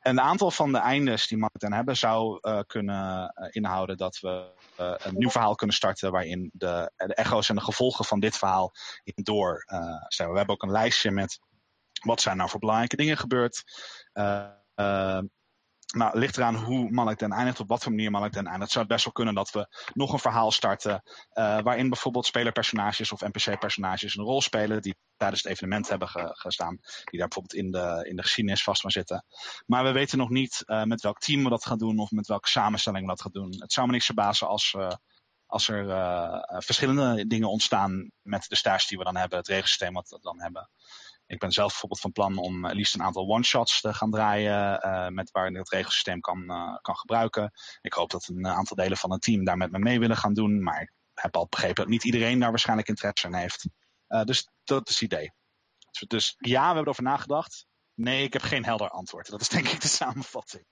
een aantal van de eindes die Martin hebben zou uh, kunnen uh, inhouden dat we uh, een nieuw verhaal kunnen starten waarin de, de echo's en de gevolgen van dit verhaal door zijn. We hebben ook een lijstje met wat zijn nou voor belangrijke dingen gebeurd. Nou, ligt eraan hoe Malek den eindigt, op wat voor manier Malek den eindigt. Het zou best wel kunnen dat we nog een verhaal starten. Uh, waarin bijvoorbeeld spelerpersonages of NPC-personages een rol spelen. die tijdens het evenement hebben ge gestaan. Die daar bijvoorbeeld in de, in de geschiedenis vast maar zitten. Maar we weten nog niet uh, met welk team we dat gaan doen. of met welke samenstelling we dat gaan doen. Het zou me niks verbazen als. Uh, als er verschillende dingen ontstaan met de stage die we dan hebben, het regelsysteem wat we dan hebben. Ik ben zelf bijvoorbeeld van plan om eh, liefst een aantal one-shots te gaan draaien. Uh, met waarin het regelsysteem kan, uh, kan gebruiken. Ik hoop dat een aantal delen van het team daar met me mee willen gaan doen. Maar ik heb al begrepen dat niet iedereen daar waarschijnlijk interesse in heeft. Uh, dus dat is het idee. Dus, dus ja, we hebben erover nagedacht. Nee, ik heb geen helder antwoord. Dat is denk ik de samenvatting.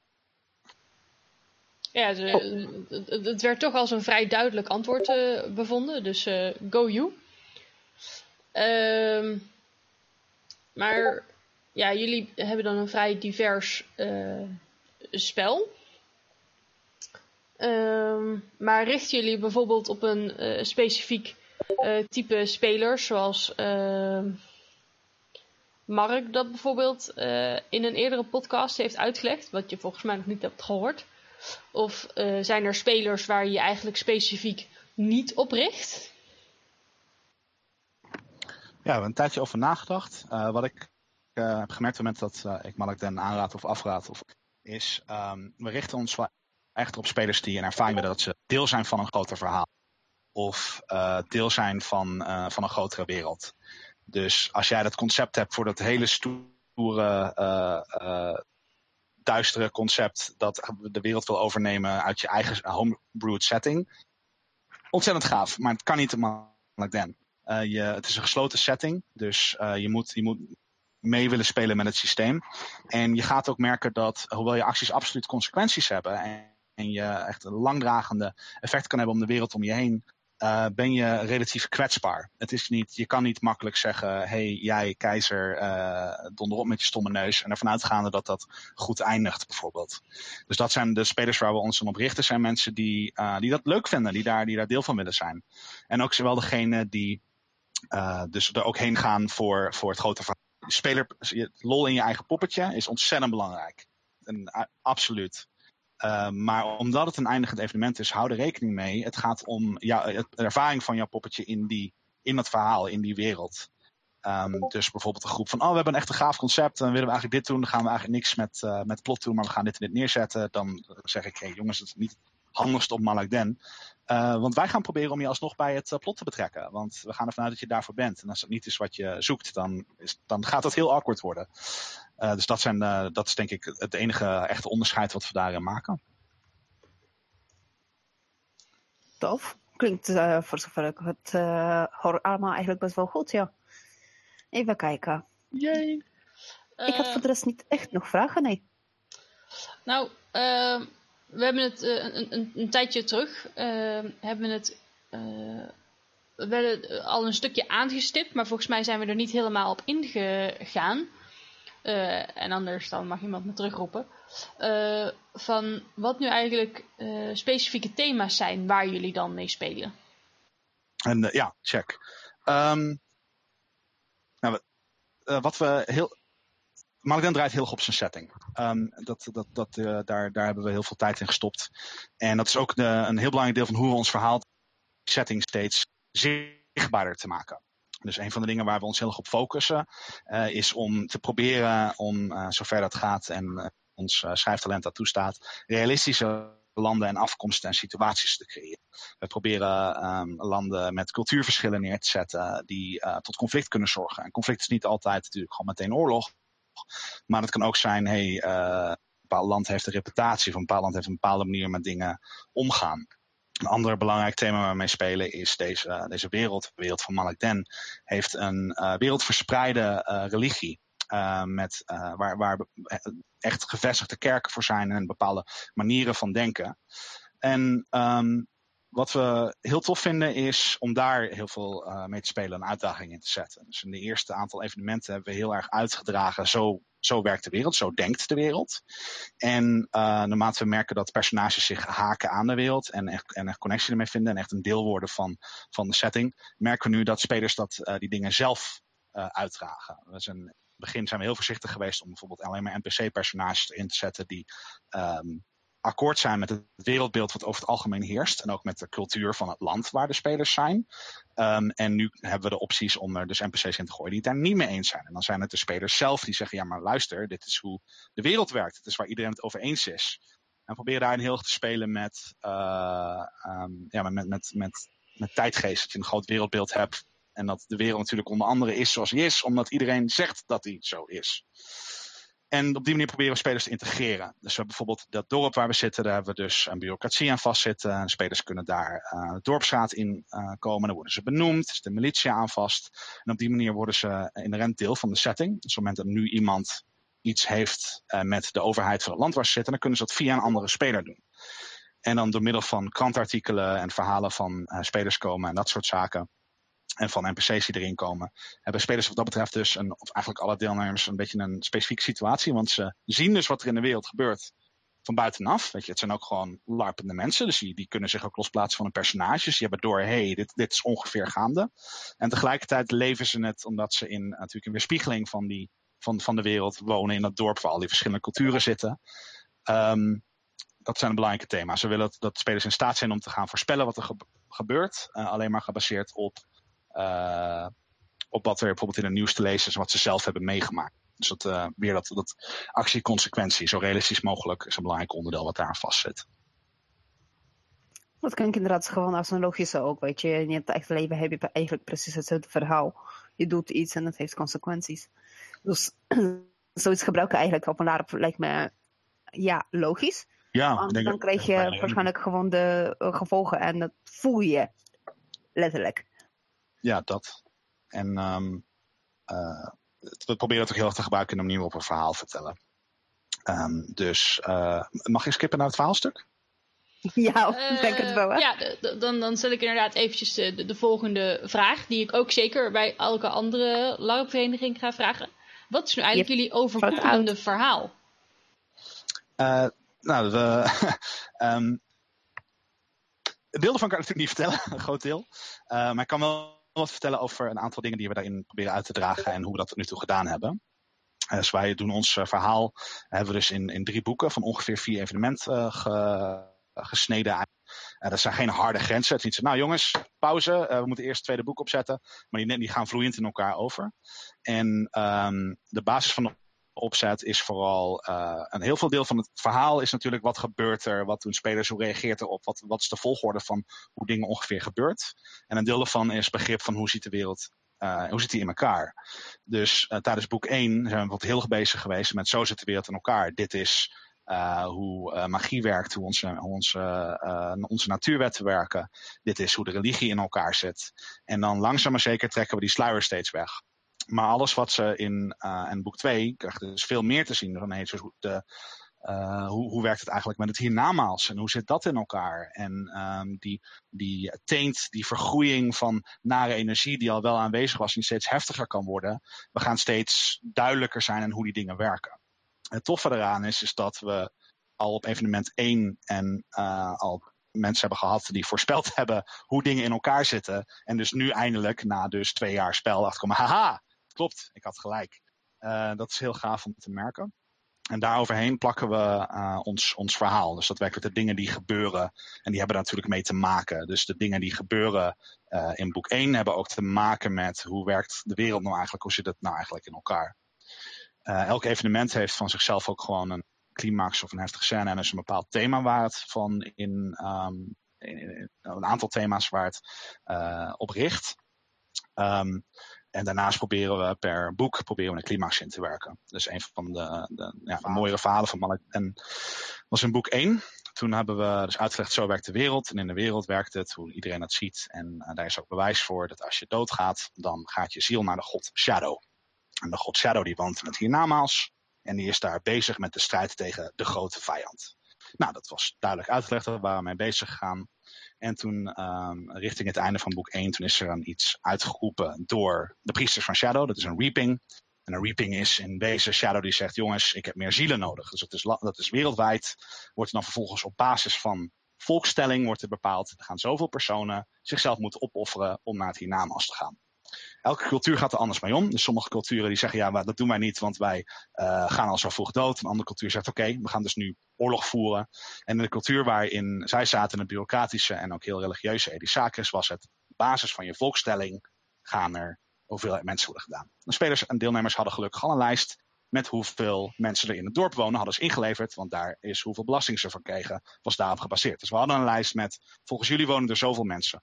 Ja, het, het, werd toch als een vrij duidelijk antwoord bevonden. Dus go you. Ehm maar ja, jullie hebben dan een vrij divers uh, spel. Um, maar richten jullie bijvoorbeeld op een uh, specifiek uh, type spelers, zoals ehm, Mark dat bijvoorbeeld in een eerdere podcast heeft uitgelegd, wat je volgens mij nog niet hebt gehoord? Of zijn er spelers waar je je eigenlijk specifiek niet op richt? Ja, we hebben een tijdje over nagedacht. Uh, wat ik uh, heb gemerkt op het moment dat uh, ik Malak den aanraad of afraad, of, is um, we richten ons wel echt op spelers die een ervaring hebben dat ze deel zijn van een groter verhaal. Of deel zijn van, van een grotere wereld. Dus als jij dat concept hebt voor dat hele stoere, duistere concept dat de wereld wil overnemen uit je eigen homebrewed setting. Ontzettend gaaf, maar het kan niet te Malak den. Je, het is een gesloten setting, dus uh, je, moet, je moet mee willen spelen met het systeem. En je gaat ook merken dat, hoewel je acties absoluut consequenties hebben en, je echt een langdragende effect kan hebben om de wereld om je heen, uh, ben je relatief kwetsbaar. Het is niet, je kan niet makkelijk zeggen, hey jij keizer, uh, donder met je stomme neus. En ervan uitgaande dat dat goed eindigt bijvoorbeeld. Dus dat zijn de spelers waar we ons op richten. Zijn mensen die, die dat leuk vinden, die daar, die daar deel van willen zijn. En ook zowel degene die dus er ook heen gaan voor, voor het grote verhaal. Speler, lol in je eigen poppetje is ontzettend belangrijk. En, absoluut. Uh, maar omdat het een eindigend evenement is, hou er rekening mee. Het gaat om jou, de ervaring van jouw poppetje in, die, in dat verhaal, in die wereld. Ehm, dus bijvoorbeeld een groep van, oh, we hebben een echt een gaaf concept en willen we eigenlijk dit doen, dan gaan we eigenlijk niks met, uh, met plot doen, maar we gaan dit en dit neerzetten. Dan zeg ik, hé hey, jongens, het is niet handigst op Malakden. Uh, want wij gaan proberen om je alsnog bij het plot te betrekken. Want we gaan ervan uit dat je daarvoor bent. En als dat niet is wat je zoekt, dan, is, dan gaat dat heel awkward worden. Uh, dus dat, zijn, uh, dat is denk ik het enige echte onderscheid wat we daarin maken. Tof. Klinkt uh, voor zover ik het hoor allemaal eigenlijk best wel goed, ja. Even kijken. Yay. Ik had voor de rest niet echt nog vragen, nee. Nou, ehm, we hebben het een, een, een, tijdje terug, ehm, hebben het we werden al een stukje aangestipt, maar volgens mij zijn we er niet helemaal op ingegaan. En anders dan mag iemand me terugroepen. Van wat nu eigenlijk specifieke thema's zijn waar jullie dan mee spelen. En ja, check. Um, nou, wat we heel. Malden draait heel erg op zijn setting. Um, dat, dat, dat, daar, daar hebben we heel veel tijd in gestopt. En dat is ook de, een heel belangrijk deel van hoe we ons verhaal setting steeds zichtbaarder te maken. Dus een van de dingen waar we ons heel erg op focussen uh, is om te proberen om, zover dat gaat en ons schrijftalent dat toestaat, realistische landen en afkomsten en situaties te creëren. We proberen um, landen met cultuurverschillen neer te zetten die tot conflict kunnen zorgen. En conflict is niet altijd natuurlijk gewoon meteen oorlog. Maar het kan ook zijn, hey, een bepaald land heeft een reputatie, of een bepaald land heeft een bepaalde manier met dingen omgaan. Een ander belangrijk thema waar we mee spelen is deze, deze wereld. De wereld van Malak Den heeft een uh, wereldverspreide religie. Met, waar, waar echt gevestigde kerken voor zijn en bepaalde manieren van denken. En um, wat we heel tof vinden is om daar heel veel uh, mee te spelen en uitdagingen in te zetten. Dus in de eerste aantal evenementen hebben we heel erg uitgedragen. Zo, zo werkt de wereld, zo denkt de wereld. En uh, naarmate we merken dat personages zich haken aan de wereld en echt, en connectie ermee vinden en echt een deel worden van, van de setting, merken we nu dat spelers dat, uh, die dingen zelf uitdragen. In het begin zijn we heel voorzichtig geweest om bijvoorbeeld alleen maar NPC-personages erin te zetten die um, akkoord zijn met het wereldbeeld wat over het algemeen heerst. En ook met de cultuur van het land waar de spelers zijn. Um, en nu hebben we de opties om er dus NPC's in te gooien die het daar niet mee eens zijn. En dan zijn het de spelers zelf die zeggen, ja maar luister, dit is hoe de wereld werkt. Het is waar iedereen het over eens is. En proberen daarin heel erg te spelen met, uh, um, ja, met, met, met, met tijdgeest. Dat je een groot wereldbeeld hebt. En dat de wereld natuurlijk onder andere is zoals hij is, omdat iedereen zegt dat hij zo is. En op die manier proberen we spelers te integreren. Dus we hebben bijvoorbeeld dat dorp waar we zitten, daar hebben we dus een bureaucratie aan vastzitten. En spelers kunnen daar uh, dorpsraad in uh, komen. Dan worden ze benoemd, er zit de militie aan vast. En op die manier worden ze inherent deel van de setting. Dus op het moment dat nu iemand iets heeft uh, met de overheid van het land waar ze zitten, dan kunnen ze dat via een andere speler doen. En dan door middel van krantartikelen en verhalen van spelers komen en dat soort zaken en van NPC's die erin komen, hebben spelers wat dat betreft dus, een, of eigenlijk alle deelnemers, een beetje een specifieke situatie. Want ze zien dus wat er in de wereld gebeurt van buitenaf. Weet je, het zijn ook gewoon larpende mensen, dus die, kunnen zich ook losplaatsen van hun personages. Die hebben door, hey, dit, dit is ongeveer gaande. En tegelijkertijd leven ze het omdat ze in natuurlijk een weerspiegeling van, die, van, van de wereld wonen in dat dorp waar al die verschillende culturen zitten. Um, dat zijn belangrijke thema's. We willen dat, dat spelers in staat zijn om te gaan voorspellen wat er ge gebeurt. Uh, alleen maar gebaseerd op op wat er bijvoorbeeld in het nieuws te lezen is, wat ze zelf hebben meegemaakt. Dus dat, weer dat, dat actieconsequentie, zo realistisch mogelijk, is een belangrijk onderdeel wat daar vastzit. Dat klinkt inderdaad gewoon als een logische ook, weet je. In het echte leven heb je eigenlijk precies hetzelfde verhaal. Je doet iets en het heeft consequenties. Dus <clears throat> zoiets gebruiken eigenlijk op een LARP lijkt me, ja, logisch. Ja, Want dan krijg je waarschijnlijk gewoon de uh, gevolgen en dat voel je letterlijk ja, dat. En um, uh, we proberen het ook heel erg te gebruiken in een manier op een verhaal vertellen. Um, dus uh, mag ik skippen naar het verhaalstuk? Ja, uh, denk het wel. Hè? Ja, dan, dan stel ik inderdaad eventjes de, de, volgende vraag, die ik ook zeker bij elke andere LARP-vereniging ga vragen. Wat is nu eigenlijk jullie overkoepelende verhaal? Uh, nou, de, um, een deel ervan kan ik natuurlijk niet vertellen, <laughs> een groot deel. Uh, maar ik kan wel wat vertellen over een aantal dingen die we daarin proberen uit te dragen en hoe we dat tot nu toe gedaan hebben. Dus wij doen ons verhaal, hebben we dus in, in drie boeken van ongeveer vier evenementen ge, gesneden. Uh, dat zijn geen harde grenzen. Het is niet zo, nou jongens, pauze. we moeten eerst het tweede boek opzetten. Maar die, gaan vloeiend in elkaar over. En um, de basis van opzet is vooral uh, een heel veel deel van het verhaal is natuurlijk wat gebeurt er, wat doen spelers, hoe reageert erop, wat, wat is de volgorde van hoe dingen ongeveer gebeurt. En een deel daarvan is begrip van hoe ziet de wereld uh, hoe zit die in elkaar? Dus uh, tijdens boek 1 zijn we wat heel bezig geweest met zo zit de wereld in elkaar. Dit is hoe magie werkt, hoe onze, onze, onze natuurwetten werken. Dit is hoe de religie in elkaar zit. En dan langzaam maar zeker trekken we die sluier steeds weg. Maar alles wat ze in, in boek 2 krijgt dus veel meer te zien. De, uh, hoe, hoe werkt het eigenlijk met het hiernamaals en hoe zit dat in elkaar? En um, die, die teent, die vergroeiing van nare energie die al wel aanwezig was, die steeds heftiger kan worden. We gaan steeds duidelijker zijn in hoe die dingen werken. Het toffe eraan is, is dat we al op evenement 1 en uh, al mensen hebben gehad die voorspeld <laughs> hebben hoe dingen in elkaar zitten. En dus nu eindelijk, na dus twee jaar spel, achterkomen, haha, klopt, ik had gelijk. Uh, dat is heel gaaf om te merken. En daaroverheen plakken we uh, ons, ons verhaal. Dus dat werkelijk de dingen die gebeuren. En die hebben natuurlijk mee te maken. Dus de dingen die gebeuren uh, in boek 1 hebben ook te maken met hoe werkt de wereld nou eigenlijk? Hoe zit het nou eigenlijk in elkaar? Elk evenement heeft van zichzelf ook gewoon een climax of een heftige scène. En er is een bepaald thema waar het van in, in een aantal thema's waar het op richt. Um, en daarnaast proberen we per boek proberen we een climax in te werken. Dus een van de, de, ja, de mooiere verhalen van Malek. En was in boek 1. Toen hebben we dus uitgelegd, zo werkt de wereld. En in de wereld werkt het, hoe iedereen het ziet. En uh, daar is ook bewijs voor dat als je doodgaat, dan gaat je ziel naar de god Shadow. En de god Shadow die woont in het hiernamaals. En die is daar bezig met de strijd tegen de grote vijand. Nou, dat was duidelijk uitgelegd, daar waren we mee bezig gegaan. En toen, um, richting het einde van boek 1, toen is er dan iets uitgeroepen door de priesters van Shadow. Dat is een reaping. En een reaping is in deze Shadow die zegt, jongens, ik heb meer zielen nodig. Dus dat is, dat is wereldwijd. Wordt dan vervolgens op basis van volkstelling wordt er bepaald. Er gaan zoveel personen zichzelf moeten opofferen om naar het hiernamaals te gaan elke cultuur gaat er anders mee om. Dus sommige culturen die zeggen, ja, dat doen wij niet, want wij uh, gaan al zo vroeg dood. Een andere cultuur zegt, oké, we gaan dus nu oorlog voeren. En in de cultuur waarin zij zaten, het bureaucratische en ook heel religieuze Edisakis, was het basis van je volkstelling gaan er hoeveel mensen worden gedaan. De spelers en deelnemers hadden gelukkig al een lijst met hoeveel mensen er in het dorp wonen, hadden ze ingeleverd, want daar is hoeveel belasting ze voor kregen, was daarop gebaseerd. Dus we hadden een lijst met, volgens jullie wonen er zoveel mensen.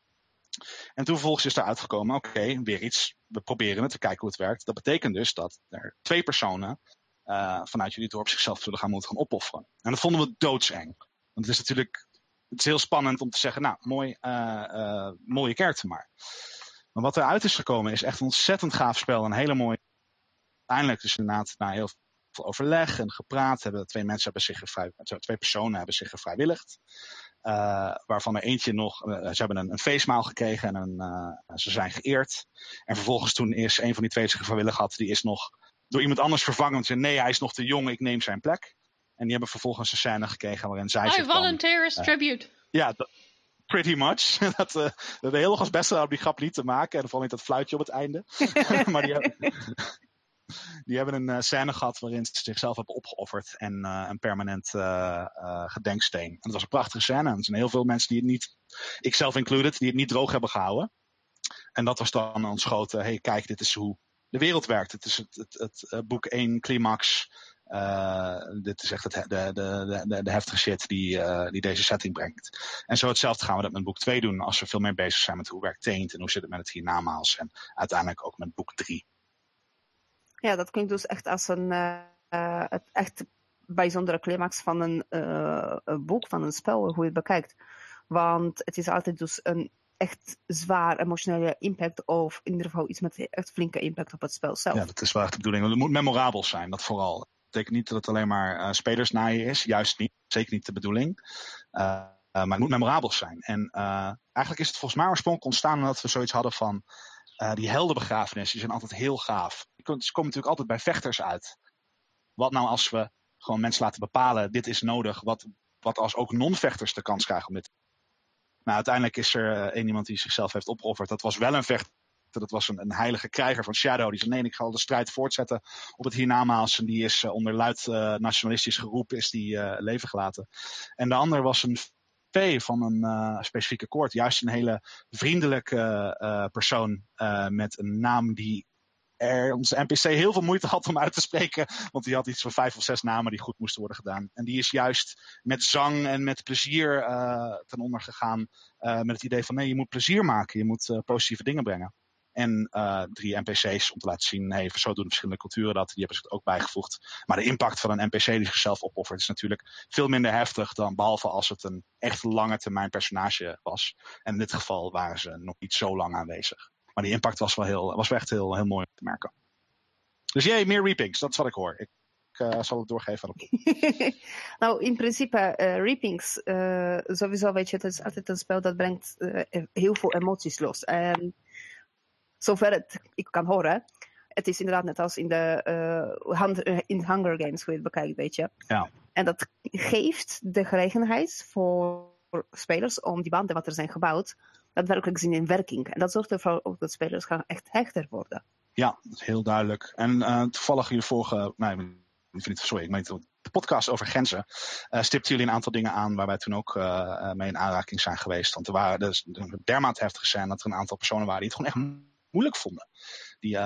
En toen vervolgens is er uitgekomen, oké, weer iets. We proberen het, te kijken hoe het werkt. Dat betekent dus dat er twee personen uh, vanuit jullie dorp zichzelf zullen gaan moeten gaan opofferen. En dat vonden we doodseng. Want het is natuurlijk het is heel spannend om te zeggen, nou, mooi, uh, uh, mooie kerk maar. Maar wat eruit is gekomen is echt een ontzettend gaaf spel. Een hele mooie. Uiteindelijk dus inderdaad na heel veel overleg en gepraat hebben twee mensen hebben zich gevrijwilligd, twee personen hebben zich gevrijwilligd. Uh, waarvan er eentje nog, uh, ze hebben een, een feestmaal gekregen en een, uh, ze zijn geëerd. En vervolgens toen is een van die twee zich vrijwillig had, die is nog door iemand anders vervangen. Ze nee, hij is nog te jong, ik neem zijn plek. En die hebben vervolgens een scène gekregen waarin zij I volunteer as tribute. Ja, pretty much. <laughs> dat, uh, we hebben heel erg best wel op die grap niet te maken. En vooral niet dat fluitje op het einde. <laughs> maar die hebben, die hebben een uh, scène gehad waarin ze zichzelf hebben opgeofferd en uh, een permanent uh, gedenksteen. En dat was een prachtige scène. En er zijn heel veel mensen die het niet, ikzelf included, die het niet droog hebben gehouden. En dat was dan ons grote, hey kijk, dit is hoe de wereld werkt. Het is het, het, boek 1 climax. dit is echt de, de, de, de heftige shit die, die deze setting brengt. En zo hetzelfde gaan we dat met boek 2 doen als we veel meer bezig zijn met hoe werkt Teent en hoe zit het met het hiernamaals en uiteindelijk ook met boek 3. Ja, dat klinkt dus echt als een uh, het echt bijzondere climax van een, uh, een, boek, van een spel, hoe je het bekijkt. Want het is altijd dus een echt zwaar emotionele impact of in ieder geval iets met echt flinke impact op het spel zelf. Ja, dat is wel echt de bedoeling. Het moet memorabel zijn, dat vooral. Dat betekent niet dat het alleen maar uh, spelersnaaien is, juist niet. Zeker niet de bedoeling. Maar het moet memorabel zijn. En eigenlijk is het volgens mij oorspronkelijk ontstaan omdat we zoiets hadden van die heldenbegrafenissen zijn altijd heel gaaf. Komen natuurlijk altijd bij vechters uit. Wat nou als we gewoon mensen laten bepalen, dit is nodig. Wat, wat als ook non-vechters de kans krijgen om dit Nou, uiteindelijk is er uh, één iemand die zichzelf heeft opgeofferd. Dat was wel een vechter. Dat was een, een heilige krijger van Shadow. Die zei, nee, ik ga de strijd voortzetten op het hiernamaals. En die is uh, onder luid nationalistisch geroep is die leven gelaten. En de ander was een van een specifieke koord juist een hele vriendelijke persoon met een naam die er onze NPC heel veel moeite had om uit te spreken. Want die had iets van vijf of zes namen die goed moesten worden gedaan. En die is juist met zang en met plezier ten onder gegaan. met het idee van nee, je moet plezier maken. Je moet positieve dingen brengen. En drie NPC's om te laten zien, hey, zo doen verschillende culturen dat. Die hebben zich ook bijgevoegd. Maar de impact van een NPC die zichzelf opoffert is natuurlijk veel minder heftig dan behalve als het een echt lange termijn personage was. En in dit geval waren ze nog niet zo lang aanwezig. Maar die impact was wel, heel, was wel echt heel, heel mooi te merken. Dus jee, meer reapings, dat is wat ik hoor. Ik uh, zal het doorgeven aan <laughs> nou, in principe, uh, reapings, uh, sowieso weet je, het is altijd een spel dat brengt heel veel emoties los. En zover het, ik kan horen, het is inderdaad net als in de in Hunger Games, hoe je het bekijkt, weet je. Ja. En dat geeft de gelegenheid voor spelers om die banden wat er zijn gebouwd, daadwerkelijk zien in werking. En dat zorgt ervoor dat spelers gaan echt hechter worden. Ja, heel duidelijk. En uh, toevallig je vorige, nee, sorry, ik meen de podcast over grenzen, uh, stipten jullie een aantal dingen aan waar wij toen ook uh, mee in aanraking zijn geweest. Want er waren dus dermate heftig zijn dat er een aantal personen waren die het gewoon echt moeilijk vonden. Die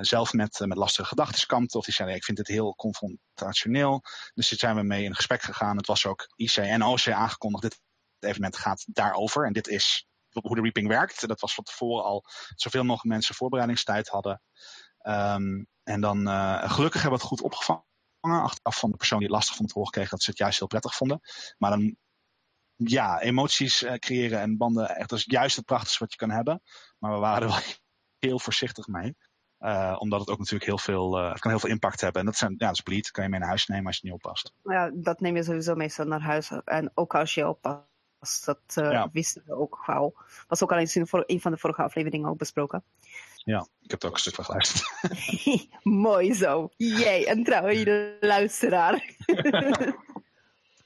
zelf met, met lastige gedachten kampten. Of die zeiden, ik vind het heel confrontationeel. Dus daar zijn we mee in gesprek gegaan. Het was ook IC en OC aangekondigd. Dit evenement gaat daarover. En dit is hoe de reaping werkt. Dat was van tevoren al zoveel mogelijk mensen voorbereidingstijd hadden. Um, en dan uh, gelukkig hebben we het goed opgevangen. Achteraf van de persoon die het lastig vond te horen kreeg dat ze het juist heel prettig vonden. Maar dan ja, emoties uh, creëren en banden, echt, dat is juist het prachtigste wat je kan hebben. Maar we waren er wel <laughs> heel voorzichtig mee. Uh, omdat het ook natuurlijk heel veel, het kan heel veel impact hebben. En dat, zijn, ja, dat is bleed, kan je mee naar huis nemen als je niet oppast. Ja, dat neem je sowieso meestal naar huis. En ook als je oppast, dat uh, ja. wisten we ook gauw. Was ook al eens in een van de vorige afleveringen ook besproken. Ja, ik heb er ook een stuk van geluisterd. <laughs> Mooi zo. Jee, een trouwe luisteraar. <laughs>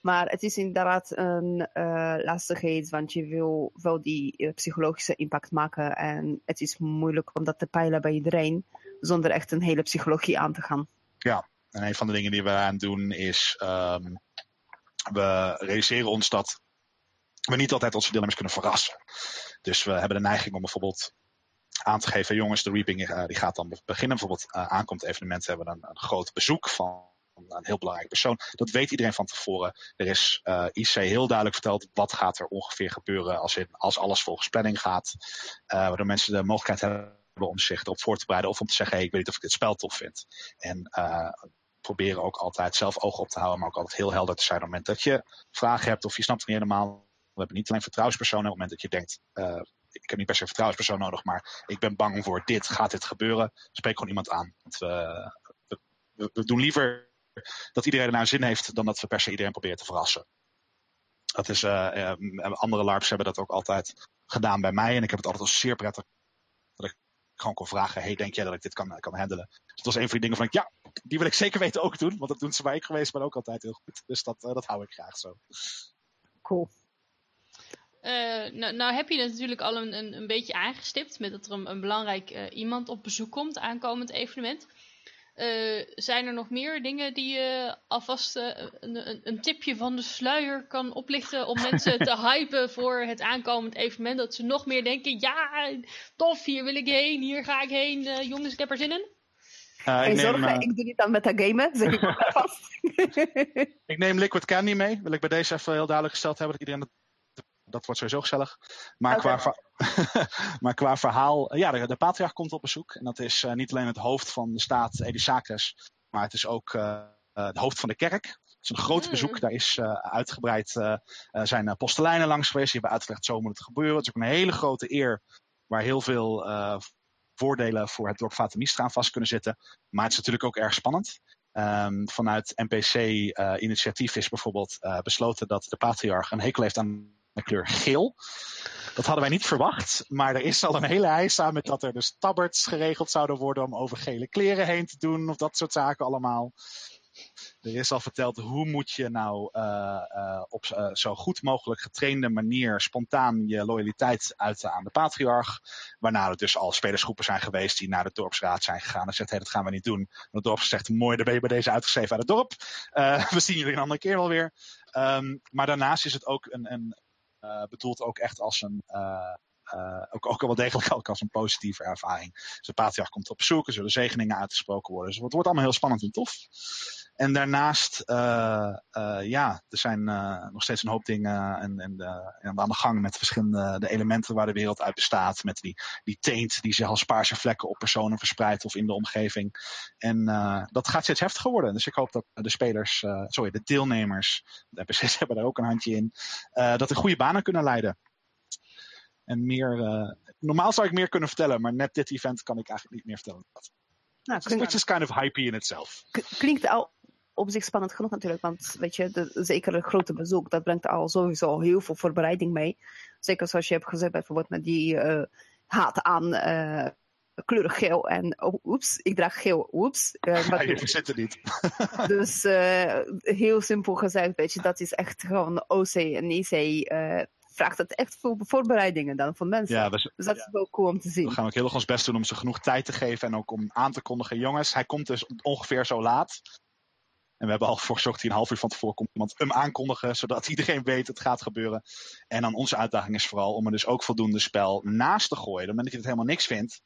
Maar het is inderdaad een uh, lastigheid, want je wil wel die uh, psychologische impact maken. En het is moeilijk om dat te peilen bij iedereen, zonder echt een hele psychologie aan te gaan. Ja, en een van de dingen die we aan doen is, um, we realiseren ons dat we niet altijd onze deelnemers kunnen verrassen. Dus we hebben de neiging om bijvoorbeeld aan te geven, jongens, de reaping uh, die gaat dan beginnen. Bijvoorbeeld aankomt evenement hebben we een, een groot bezoek van een heel belangrijke persoon. Dat weet iedereen van tevoren. Er is uh, IC heel duidelijk verteld wat gaat er ongeveer gebeuren als, in, als alles volgens planning gaat. Uh, waardoor mensen de mogelijkheid hebben om zich erop voor te bereiden of om te zeggen, ik weet niet of ik dit spel tof vind. En uh, proberen ook altijd zelf ogen op te houden, maar ook altijd heel helder te zijn op het moment dat je vragen hebt of je snapt het niet helemaal. We hebben niet alleen vertrouwenspersonen op het moment dat je denkt, ik heb niet per se een vertrouwenspersoon nodig, maar ik ben bang voor dit, gaat dit gebeuren? Spreek gewoon iemand aan. Want we, we, we doen liever dat iedereen er naar zin heeft dan dat we per se iedereen proberen te verrassen. Dat is, uh, andere LARPs hebben dat ook altijd gedaan bij mij en ik heb het altijd als zeer prettig dat ik gewoon kon vragen, hey, denk jij dat ik dit kan, kan handelen? Dus dat was een van die dingen van, ja, die wil ik zeker weten ook doen, want dat doen ze bij ik geweest, maar ook altijd heel goed. Dus dat, dat hou ik graag zo. Cool. Uh, nou, nou, heb je het natuurlijk al een, een, een beetje aangestipt met dat er een, een belangrijk uh, iemand op bezoek komt aankomend evenement. Uh, zijn er nog meer dingen die je alvast uh, een, een, tipje van de sluier kan oplichten om mensen <laughs> te hypen voor het aankomend evenement? Dat ze nog meer denken, ja, tof, hier wil ik heen, hier ga ik heen, uh, jongens, ik heb er zin in. Uh, ik, neem, zorg, ik doe niet aan metagamen, zeg ik maar <laughs> vast. ik neem Liquid Candy mee, wil ik bij deze even heel duidelijk gesteld hebben dat iedereen dat wordt sowieso gezellig. Maar, okay. qua, <laughs> maar qua verhaal, ja, de, de patriarch komt op bezoek. En dat is uh, niet alleen het hoofd van de staat, Edisacres, maar het is ook uh, het hoofd van de kerk. Het is een groot mm. bezoek. Daar is uh, uitgebreid zijn postelijnen langs geweest. Die hebben uitgelegd zo moet het gebeuren. Het is ook een hele grote eer waar heel veel voordelen voor het dorp Fatamistra aan vast kunnen zitten. Maar het is natuurlijk ook erg spannend. Um, vanuit NPC-initiatief is bijvoorbeeld besloten dat de patriarch een hekel heeft aan de kleur geel. Dat hadden wij niet verwacht, maar er is al een hele heisa met dat er dus tabberts geregeld zouden worden om over gele kleren heen te doen of dat soort zaken allemaal. Er is al verteld hoe moet je nou uh, uh, op uh, zo goed mogelijk getrainde manier spontaan je loyaliteit uiten aan de patriarch. Waarna er dus al spelersgroepen zijn geweest die naar de dorpsraad zijn gegaan en zegt, hey, dat gaan we niet doen. En het dorp zegt, mooi, dan ben je bij deze uitgeschreven uit het dorp. <laughs> we zien jullie een andere keer wel weer. Um, maar daarnaast is het ook een, een bedoeld ook echt als een, ook, ook wel degelijk ook als een positieve ervaring. Dus de patriarch komt op bezoek, er zullen zegeningen uitgesproken worden. Dus het wordt allemaal heel spannend en tof. En daarnaast, uh, uh, ja, er zijn uh, nog steeds een hoop dingen en, en, en, aan de gang met verschillende de elementen waar de wereld uit bestaat. Met die, die teent die zich als paarse vlekken op personen verspreidt of in de omgeving. En dat gaat steeds heftiger worden. Dus ik hoop dat de spelers, sorry, de deelnemers, de NPC's <laughs> hebben daar ook een handje in, dat die goede banen kunnen leiden. En meer, normaal zou ik meer kunnen vertellen, maar net dit event kan ik eigenlijk niet meer vertellen. Nou, klinkt, which is kind of hypey in itself. Klinkt al op zich spannend genoeg natuurlijk, want weet je, de, zeker een grote bezoek, dat brengt al sowieso heel veel voorbereiding mee. Zeker zoals je hebt gezegd, bijvoorbeeld met die uh, haat aan uh, kleurig geel en oh, oeps, ik draag geel, oeps. Uh, <laughs> ja, je verzet het niet. <laughs> <laughs> dus heel simpel gezegd, weet je, dat is echt gewoon OC en IC vraagt het echt veel voorbereidingen dan van mensen. Ja, dus, dat is wel cool om te zien. We gaan ook heel erg ons best doen om ze genoeg tijd te geven en ook om aan te kondigen. Jongens, hij komt dus ongeveer zo laat. En we hebben al voor gezorgd dat hij een half uur van tevoren komt. Want hem aankondigen, zodat <laughs> iedereen weet het gaat gebeuren. En dan onze uitdaging is vooral om er dus ook voldoende spel naast te gooien. Dan dat je het helemaal niks vindt.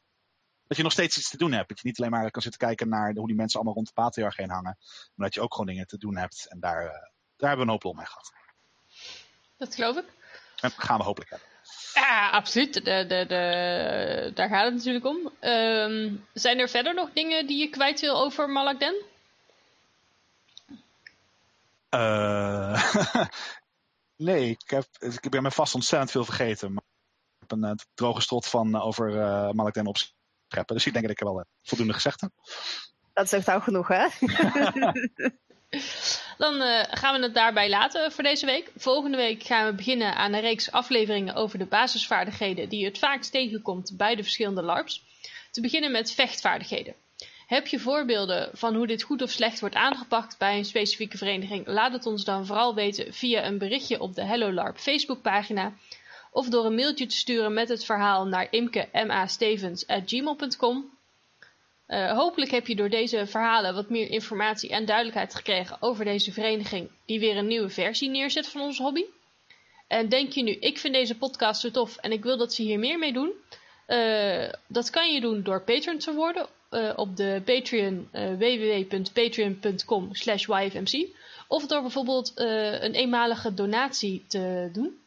Dat je nog steeds iets te doen hebt. Dat je niet alleen maar kan zitten kijken naar hoe die mensen allemaal rond de patriarch heen hangen. Maar dat je ook gewoon dingen te doen hebt. En daar, uh, daar hebben we een hoop lol mee gehad. Dat geloof ik. En gaan we hopelijk hebben. Ja, absoluut. De, de, de, daar gaat het natuurlijk om. Um, zijn er verder nog dingen die je kwijt wil over Malakden? Uh, <laughs> nee, ik, heb, ik ben me vast ontzettend veel vergeten. Maar ik heb een uh, droge strot van uh, over uh, Malakden opscheppen. Dus ik denk dat ik er wel voldoende gezegd heb. Dat zegt ook genoeg, hè? <laughs> Dan gaan we het daarbij laten voor deze week. Volgende week gaan we beginnen aan een reeks afleveringen over de basisvaardigheden die je het vaakst tegenkomt bij de verschillende LARPs. Te beginnen met vechtvaardigheden. Heb je voorbeelden van hoe dit goed of slecht wordt aangepakt bij een specifieke vereniging? Laat het ons dan vooral weten via een berichtje op de Hello LARP Facebookpagina of door een mailtje te sturen met het verhaal naar imke.ma.stevens@gmail.com. Uh, hopelijk heb je door deze verhalen wat meer informatie en duidelijkheid gekregen over deze vereniging die weer een nieuwe versie neerzet van onze hobby. En denk je nu, ik vind deze podcast zo tof en ik wil dat ze hier meer mee doen? Uh, dat kan je doen door patron te worden uh, op de Patreon uh, www.patreon.com slash yfmc of door bijvoorbeeld uh, een eenmalige donatie te doen.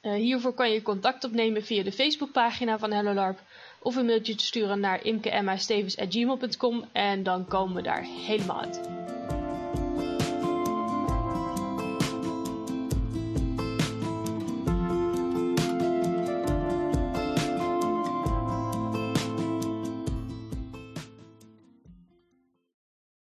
hiervoor kan je contact opnemen via de Facebookpagina van HelloLarp of een mailtje te sturen naar imke.stevens.gmail.com en dan komen we daar helemaal uit.